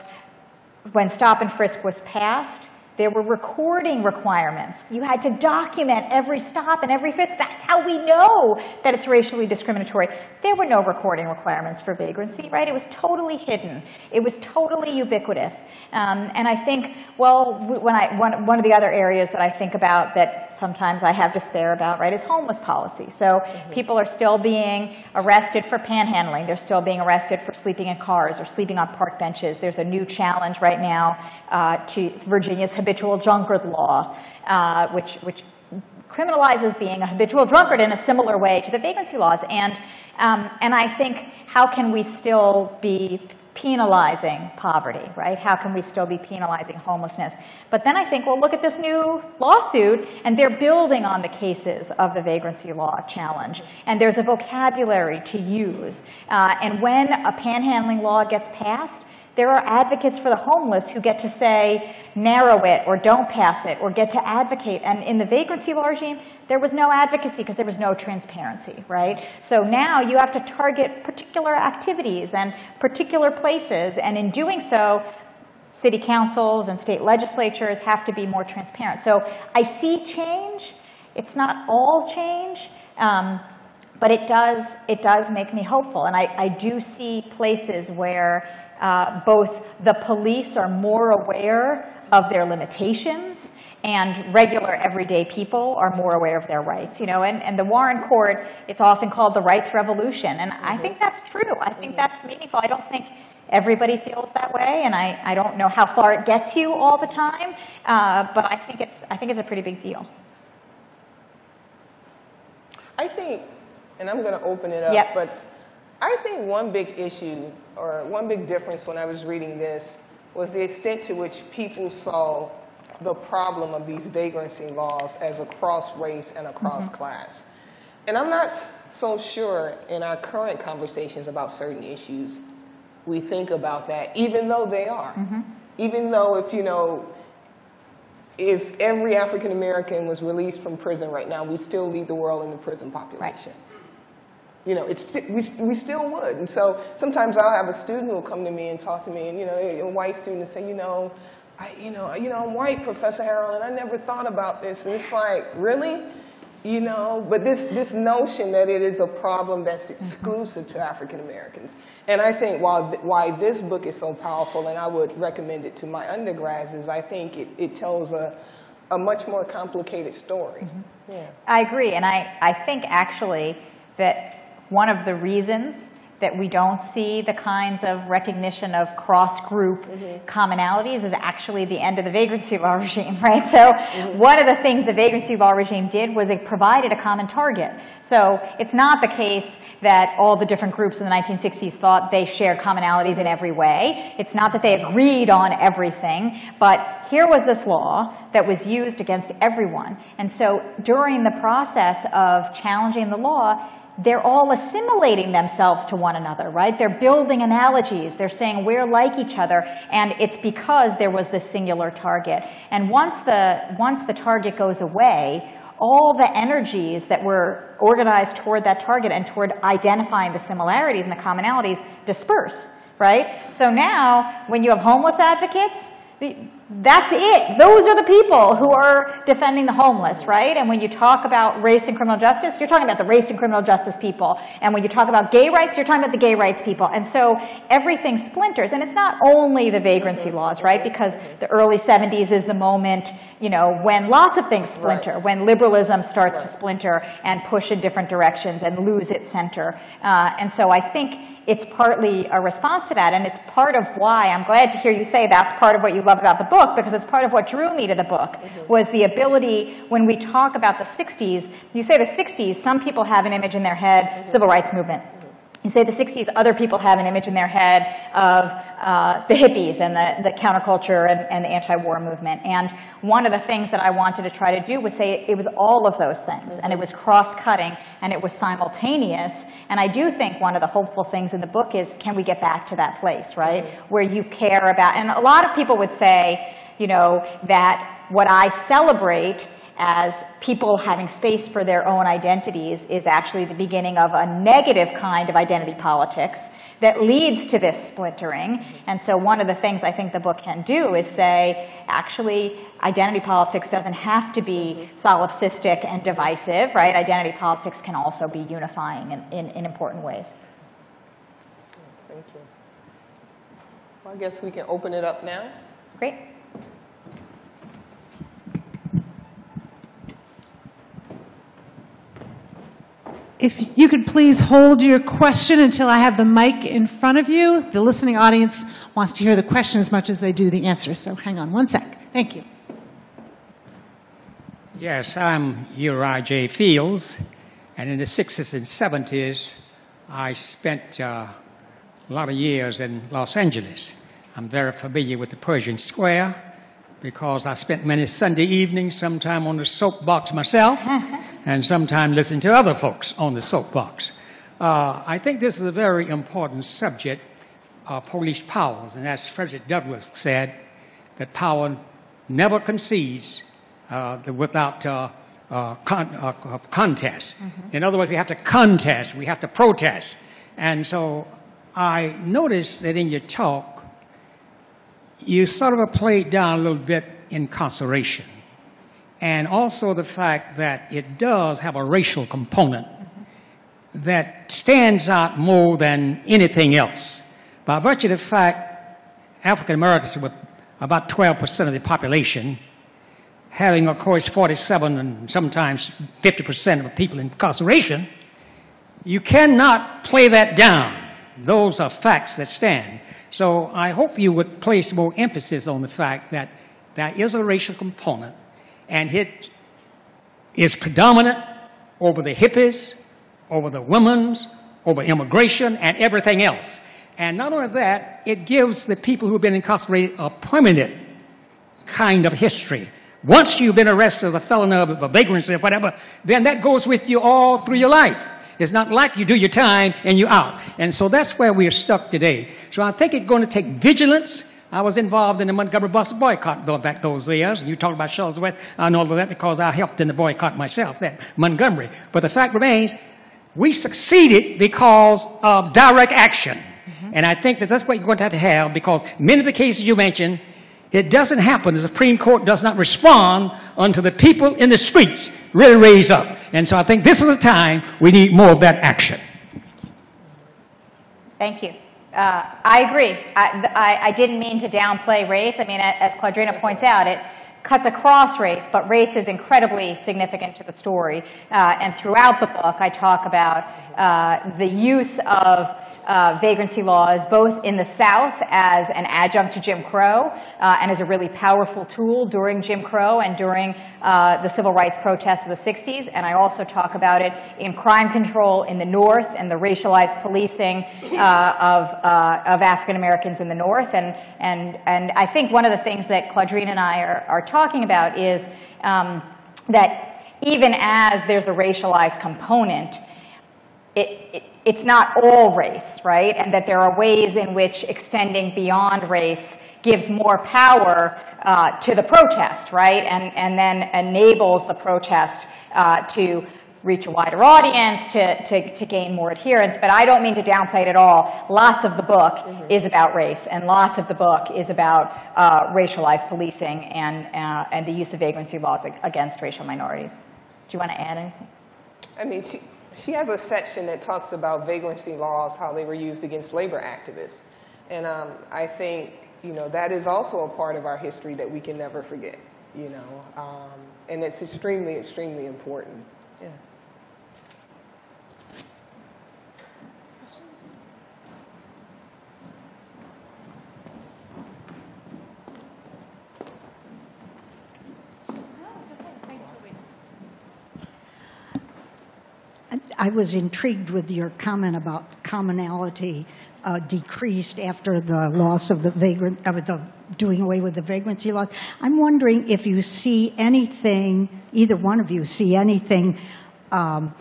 when stop and frisk was passed, there were recording requirements. You had to document every stop and every frisk. That's how we know that it's racially discriminatory. There were no recording requirements for vagrancy, right? It was totally hidden. It was totally ubiquitous. Um, and I think, well, when I, one, one of the other areas that I think about that sometimes I have despair about, right, is homeless policy. So people are still being arrested for panhandling. They're still being arrested for sleeping in cars or sleeping on park benches. There's a new challenge right now uh, to Virginia's habitual drunkard law, uh, which, which criminalizes being a habitual drunkard in a similar way to the vagrancy laws. And, um, and I think, how can we still be penalizing poverty, right? How can we still be penalizing homelessness? But then I think, well, look at this new lawsuit, and they're building on the cases of the vagrancy law challenge. And there's a vocabulary to use. Uh, and when a panhandling law gets passed, there are advocates for the homeless who get to say, narrow it or don't pass it or get to advocate. And in the vagrancy law regime, there was no advocacy because there was no transparency, right? So now you have to target particular activities and particular places. And in doing so, city councils and state legislatures have to be more transparent. So I see change. It's not all change. Um, but it does, it does make me hopeful. And I, I do see places where uh, both the police are more aware of their limitations and regular everyday people are more aware of their rights. You know, and, and the Warren Court, it's often called the rights revolution. And I think that's true. I think that's meaningful. I don't think everybody feels that way, and I, I don't know how far it gets you all the time, uh, but I think, it's, I think it's a pretty big deal. I think, and I'm going to open it up, Yep. but I think one big issue or one big difference when I was reading this was the extent to which people saw the problem of these vagrancy laws as across race and across mm-hmm. class. And I'm not so sure in our current conversations about certain issues we think about that, even though they are. Mm-hmm. Even though if, you know, if every African American was released from prison right now, we still lead the world in the prison population. You know, it's, we, we still would. And so sometimes I'll have a student who will come to me and talk to me, and, you know, a white student and say, you know, I, you know, you know, I'm white, Professor Harold, and I never thought about this. And it's like, really? You know, but this, this notion that it is a problem that's mm-hmm. exclusive to African Americans. And I think while, why this book is so powerful, and I would recommend it to my undergrads, is I think it, it tells a, a much more complicated story. Mm-hmm. Yeah. I agree, and I, I think actually that one of the reasons that we don't see the kinds of recognition of cross-group mm-hmm. commonalities is actually the end of the vagrancy law [laughs] regime, right? So mm-hmm. one of the things the vagrancy law regime did was it provided a common target. So it's not the case that all the different groups in the 1960s thought they shared commonalities in every way. It's not that they agreed on everything, but here was this law that was used against everyone. And so during the process of challenging the law, they're all assimilating themselves to one another, right? They're building analogies. They're saying we're like each other, and it's because there was this singular target. And once the, once the target goes away, all the energies that were organized toward that target and toward identifying the similarities and the commonalities disperse, right? So now, when you have homeless advocates, that's it. Those are the people who are defending the homeless, right? And when you talk about race and criminal justice, you're talking about the race and criminal justice people. And when you talk about gay rights, you're talking about the gay rights people. And so everything splinters. And it's not only the vagrancy laws, right? Because the early 70s is the moment, you know, when lots of things splinter, right. when liberalism starts right. to splinter and push in different directions and lose its center. Uh, and so I think it's partly a response to that, and it's part of why I'm glad to hear you say that's part of what you love about the book, because it's part of what drew me to the book, mm-hmm. was the ability, when we talk about the 60s, you say the 60s, some people have an image in their head, mm-hmm. civil rights movement. You say the 60s, other people have an image in their head of uh, the hippies and the, the counterculture and, and the anti-war movement. And one of the things that I wanted to try to do was say it was all of those things, and it was cross-cutting, and it was simultaneous. And I do think one of the hopeful things in the book is, can we get back to that place, right, where you care about, and a lot of people would say, you know, that what I celebrate as people having space for their own identities is actually the beginning of a negative kind of identity politics that leads to this splintering. And so one of the things I think the book can do is say, actually, identity politics doesn't have to be solipsistic and divisive, right? Identity politics can also be unifying in, in, in important ways. Thank you. Well, I guess we can open it up now. Great. If you could please hold your question until I have the mic in front of you. The listening audience wants to hear the question as much as they do the answer. So hang on one sec. Thank you. Yes, I'm Uriah J. Fields, and in the 60s and 70s, I spent uh, a lot of years in Los Angeles. I'm very familiar with the Pershing Square because I spent many Sunday evenings, sometime on the soapbox myself, [laughs] and sometime listen to other folks on the soapbox. Uh, I think this is a very important subject, uh, police powers, and as Frederick Douglass said, that power never concedes uh, without uh, uh, con- uh, contest. Mm-hmm. In other words, we have to contest, we have to protest. And so I noticed that in your talk, you sort of played down a little bit incarceration. And also the fact that it does have a racial component that stands out more than anything else. By virtue of the fact African Americans with about 12% of the population, having, of course, 47 and sometimes 50% of the people in incarceration, you cannot play that down. Those are facts that stand. So I hope you would place more emphasis on the fact that there is a racial component and it is predominant over the hippies, over the women's, over immigration, and everything else. And not only that, it gives the people who have been incarcerated a permanent kind of history. Once you've been arrested as a felon of a vagrancy or whatever, then that goes with you all through your life. It's not like you do your time and you're out. And so that's where we are stuck today. So I think it's going to take vigilance. I was involved in the Montgomery bus boycott back those years. You talk about Shuttlesworth. I know all of that because I helped in the boycott myself, at Montgomery. But the fact remains, we succeeded because of direct action. Mm-hmm. And I think that that's what you're going to have to have because many of the cases you mentioned, it doesn't happen. The Supreme Court does not respond until the people in the streets really raise up. And so I think this is a time we need more of that action. Thank you. Uh, I agree. I, I, I, didn't mean to downplay race. I mean, as Claudrena points out, it cuts across race, but race is incredibly significant to the story. Uh, and throughout the book, I talk about uh, the use of uh, vagrancy laws, both in the South as an adjunct to Jim Crow uh, and as a really powerful tool during Jim Crow and during uh, the civil rights protests of the 60s. And I also talk about it in crime control in the North and the racialized policing uh, of, of African Americans in the North. And, and, and I think one of the things that Claudrena and I are, are talking about is um, that even as there's a racialized component, it, it, it's not all race, right? And that there are ways in which extending beyond race gives more power uh, to the protest, right? And, and then enables the protest uh, to reach a wider audience, to, to, to, gain more adherents. But I don't mean to downplay it at all. Lots of the book mm-hmm. is about race, and lots of the book is about uh, racialized policing and, uh, and the use of vagrancy laws against racial minorities. Do you want to add anything? I mean, she, she has a section that talks about vagrancy laws, how they were used against labor activists. And um, I think, you know, that is also a part of our history that we can never forget, you know. Um, and it's extremely, extremely important. Yeah. I was intrigued with your comment about commonality uh, decreased after the loss of the vagrant, of the doing away with the vagrancy laws. I'm wondering if you see anything, either one of you see anything um,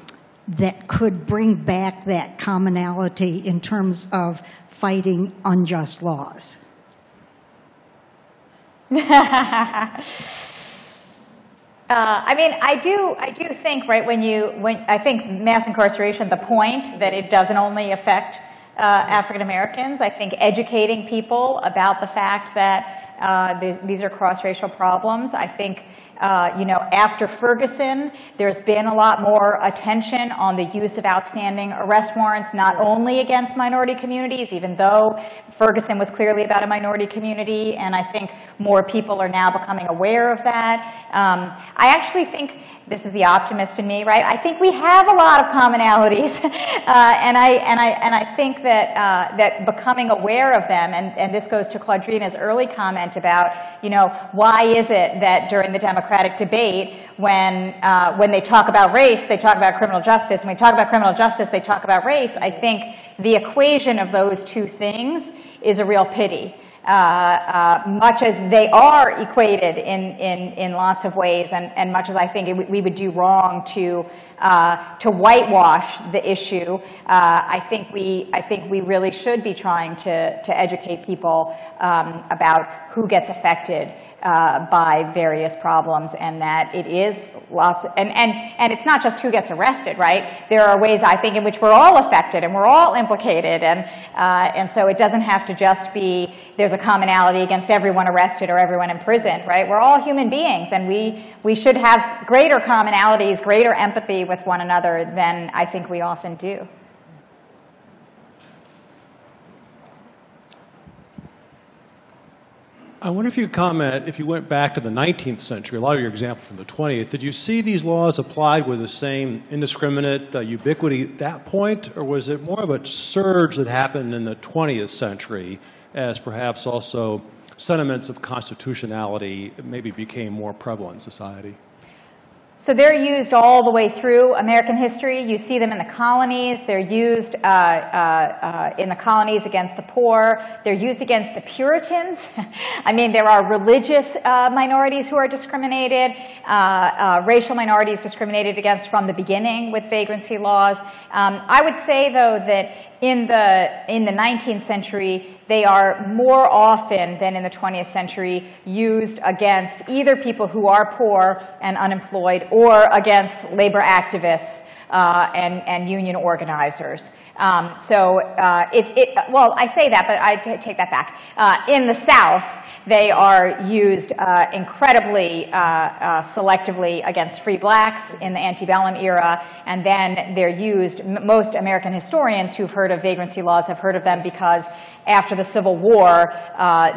that could bring back that commonality in terms of fighting unjust laws. [laughs] Uh, I mean, I do, I do think, right, when you, when, I think mass incarceration, the point that it doesn't only affect uh, African Americans, I think educating people about the fact that uh, these, these, are cross-racial problems, I think uh, you know, after Ferguson, there's been a lot more attention on the use of outstanding arrest warrants, not only against minority communities, even though Ferguson was clearly about a minority community, and I think more people are now becoming aware of that. Um, I actually think this is the optimist in me, right? I think we have a lot of commonalities, [laughs] uh, and I and I and I think that uh, that becoming aware of them, and, and this goes to Claudrena's early comment about, you know, why is it that during the Democratic debate, when uh, when they talk about race, they talk about criminal justice, when we talk about criminal justice, they talk about race. I think the equation of those two things is a real pity. Uh, uh, much as they are equated in, in, in lots of ways, and, and much as I think it, we would do wrong to, uh, to whitewash the issue, uh, I, think we, I think we really should be trying to, to educate people um, about who gets affected uh, by various problems and that it is lots, and, and, and it's not just who gets arrested, right? There are ways, I think, in which we're all affected and we're all implicated, and, uh, and so it doesn't have to just be there's a commonality against everyone arrested or everyone in prison, right? We're all human beings, and we, we should have greater commonalities, greater empathy with one another than I think we often do. I wonder if you comment, if you went back to the 19th century, a lot of your examples from the 20th, did you see these laws applied with the same indiscriminate uh, ubiquity at that point, or was it more of a surge that happened in the 20th century as perhaps also sentiments of constitutionality maybe became more prevalent in society? So they're used all the way through American history. You see them in the colonies. They're used uh, uh, uh, in the colonies against the poor. They're used against the Puritans. [laughs] I mean, there are religious uh, minorities who are discriminated, uh, uh, racial minorities discriminated against from the beginning with vagrancy laws. Um, I would say, though, that in the, in the 19th century, they are more often than in the 20th century used against either people who are poor and unemployed or against labor activists uh, and, and union organizers. Um, so uh, it, it, well, I say that, but I take that back. Uh, in the South, they are used uh, incredibly uh, uh, selectively against free blacks in the antebellum era, and then they're used. Most American historians who've heard of vagrancy laws have heard of them because after the Civil War,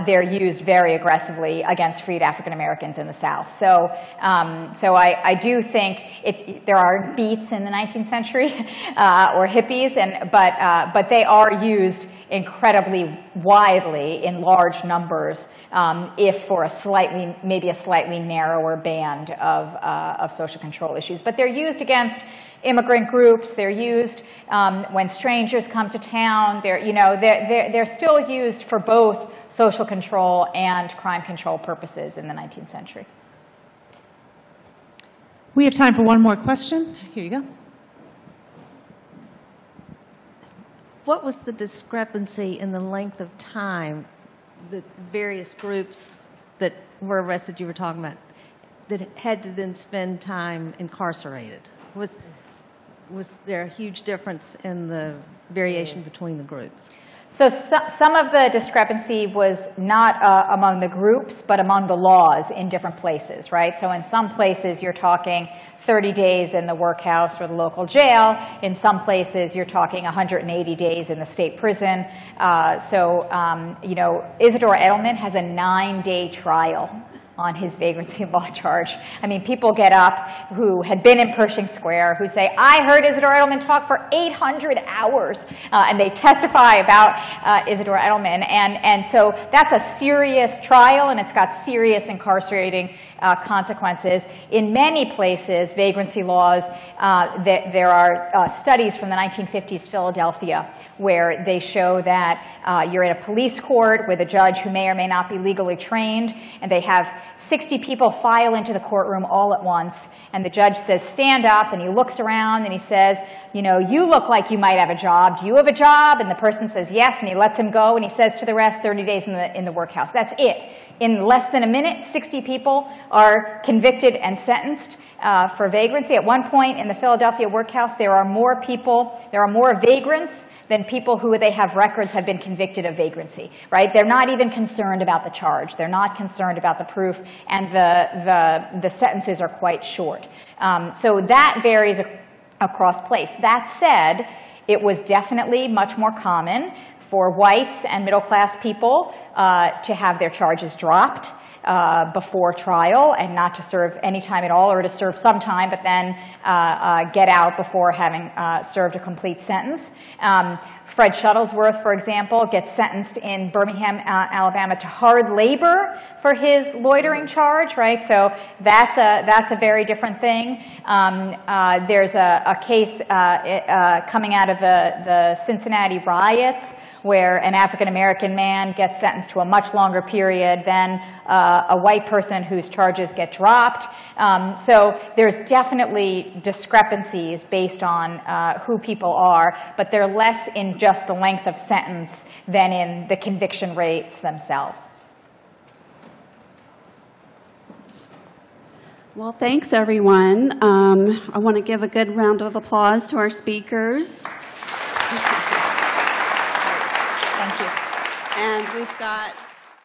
they're used very aggressively against freed African Americans in the South. So, um, so I, I, do think it, there are beats in the 19th century [laughs] uh, or hippies, and, but, uh, but they are used incredibly widely in large numbers, um, if for a slightly, maybe a slightly narrower band of, uh, of social control issues. But they're used against immigrant groups. They're used um, when strangers come to town. They're, you know, they're, they're, they're still used for both social control and crime control purposes in the 19th century. We have time for one more question. Here you go. What was the discrepancy in the length of time the various groups that were arrested you were talking about that had to then spend time incarcerated? Was was there a huge difference in the variation between the groups? So, so some of the discrepancy was not uh, among the groups, but among the laws in different places, right? So in some places you're talking 30 days in the workhouse or the local jail. In some places you're talking 180 days in the state prison. Uh, so, um, you know, Isidore Edelman has a nine-day trial on his vagrancy [laughs] law charge. I mean, people get up who had been in Pershing Square who say, I heard Isidore Edelman talk for 800 hours, uh, and they testify about uh, Isidore Edelman. And, and so that's a serious trial, and it's got serious incarcerating uh, consequences. In many places, vagrancy laws, uh, th- there are uh, studies from the 1950s Philadelphia where they show that uh, you're in a police court with a judge who may or may not be legally trained, and they have 60 people file into the courtroom all at once, and the judge says, stand up, and he looks around and he says, you know, you look like you might have a job. Do you have a job? And the person says yes, and he lets him go, and he says to the rest, 30 days in the, in the workhouse. That's it. In less than a minute, 60 people are convicted and sentenced uh, for vagrancy. At one point in the Philadelphia workhouse, there are more people, there are more vagrants than people who they have records have been convicted of vagrancy, right? They're not even concerned about the charge. They're not concerned about the proof, and the, the, the sentences are quite short. Um, so that varies ac- across place. That said, it was definitely much more common for whites and middle class people uh, to have their charges dropped. Uh, before trial and not to serve any time at all or to serve some time but then uh, uh get out before having uh, served a complete sentence. Um, Fred Shuttlesworth, for example, gets sentenced in Birmingham, uh, Alabama to hard labor for his loitering charge, right? So that's a, that's a very different thing. Um, uh, there's a, a case uh, uh coming out of the, the Cincinnati riots where an African American man gets sentenced to a much longer period than uh, a white person whose charges get dropped. Um, so there's definitely discrepancies based on uh, who people are, but they're less in just the length of sentence than in the conviction rates themselves. Well, thanks, everyone. Um, I want to give a good round of applause to our speakers. [laughs] And we've got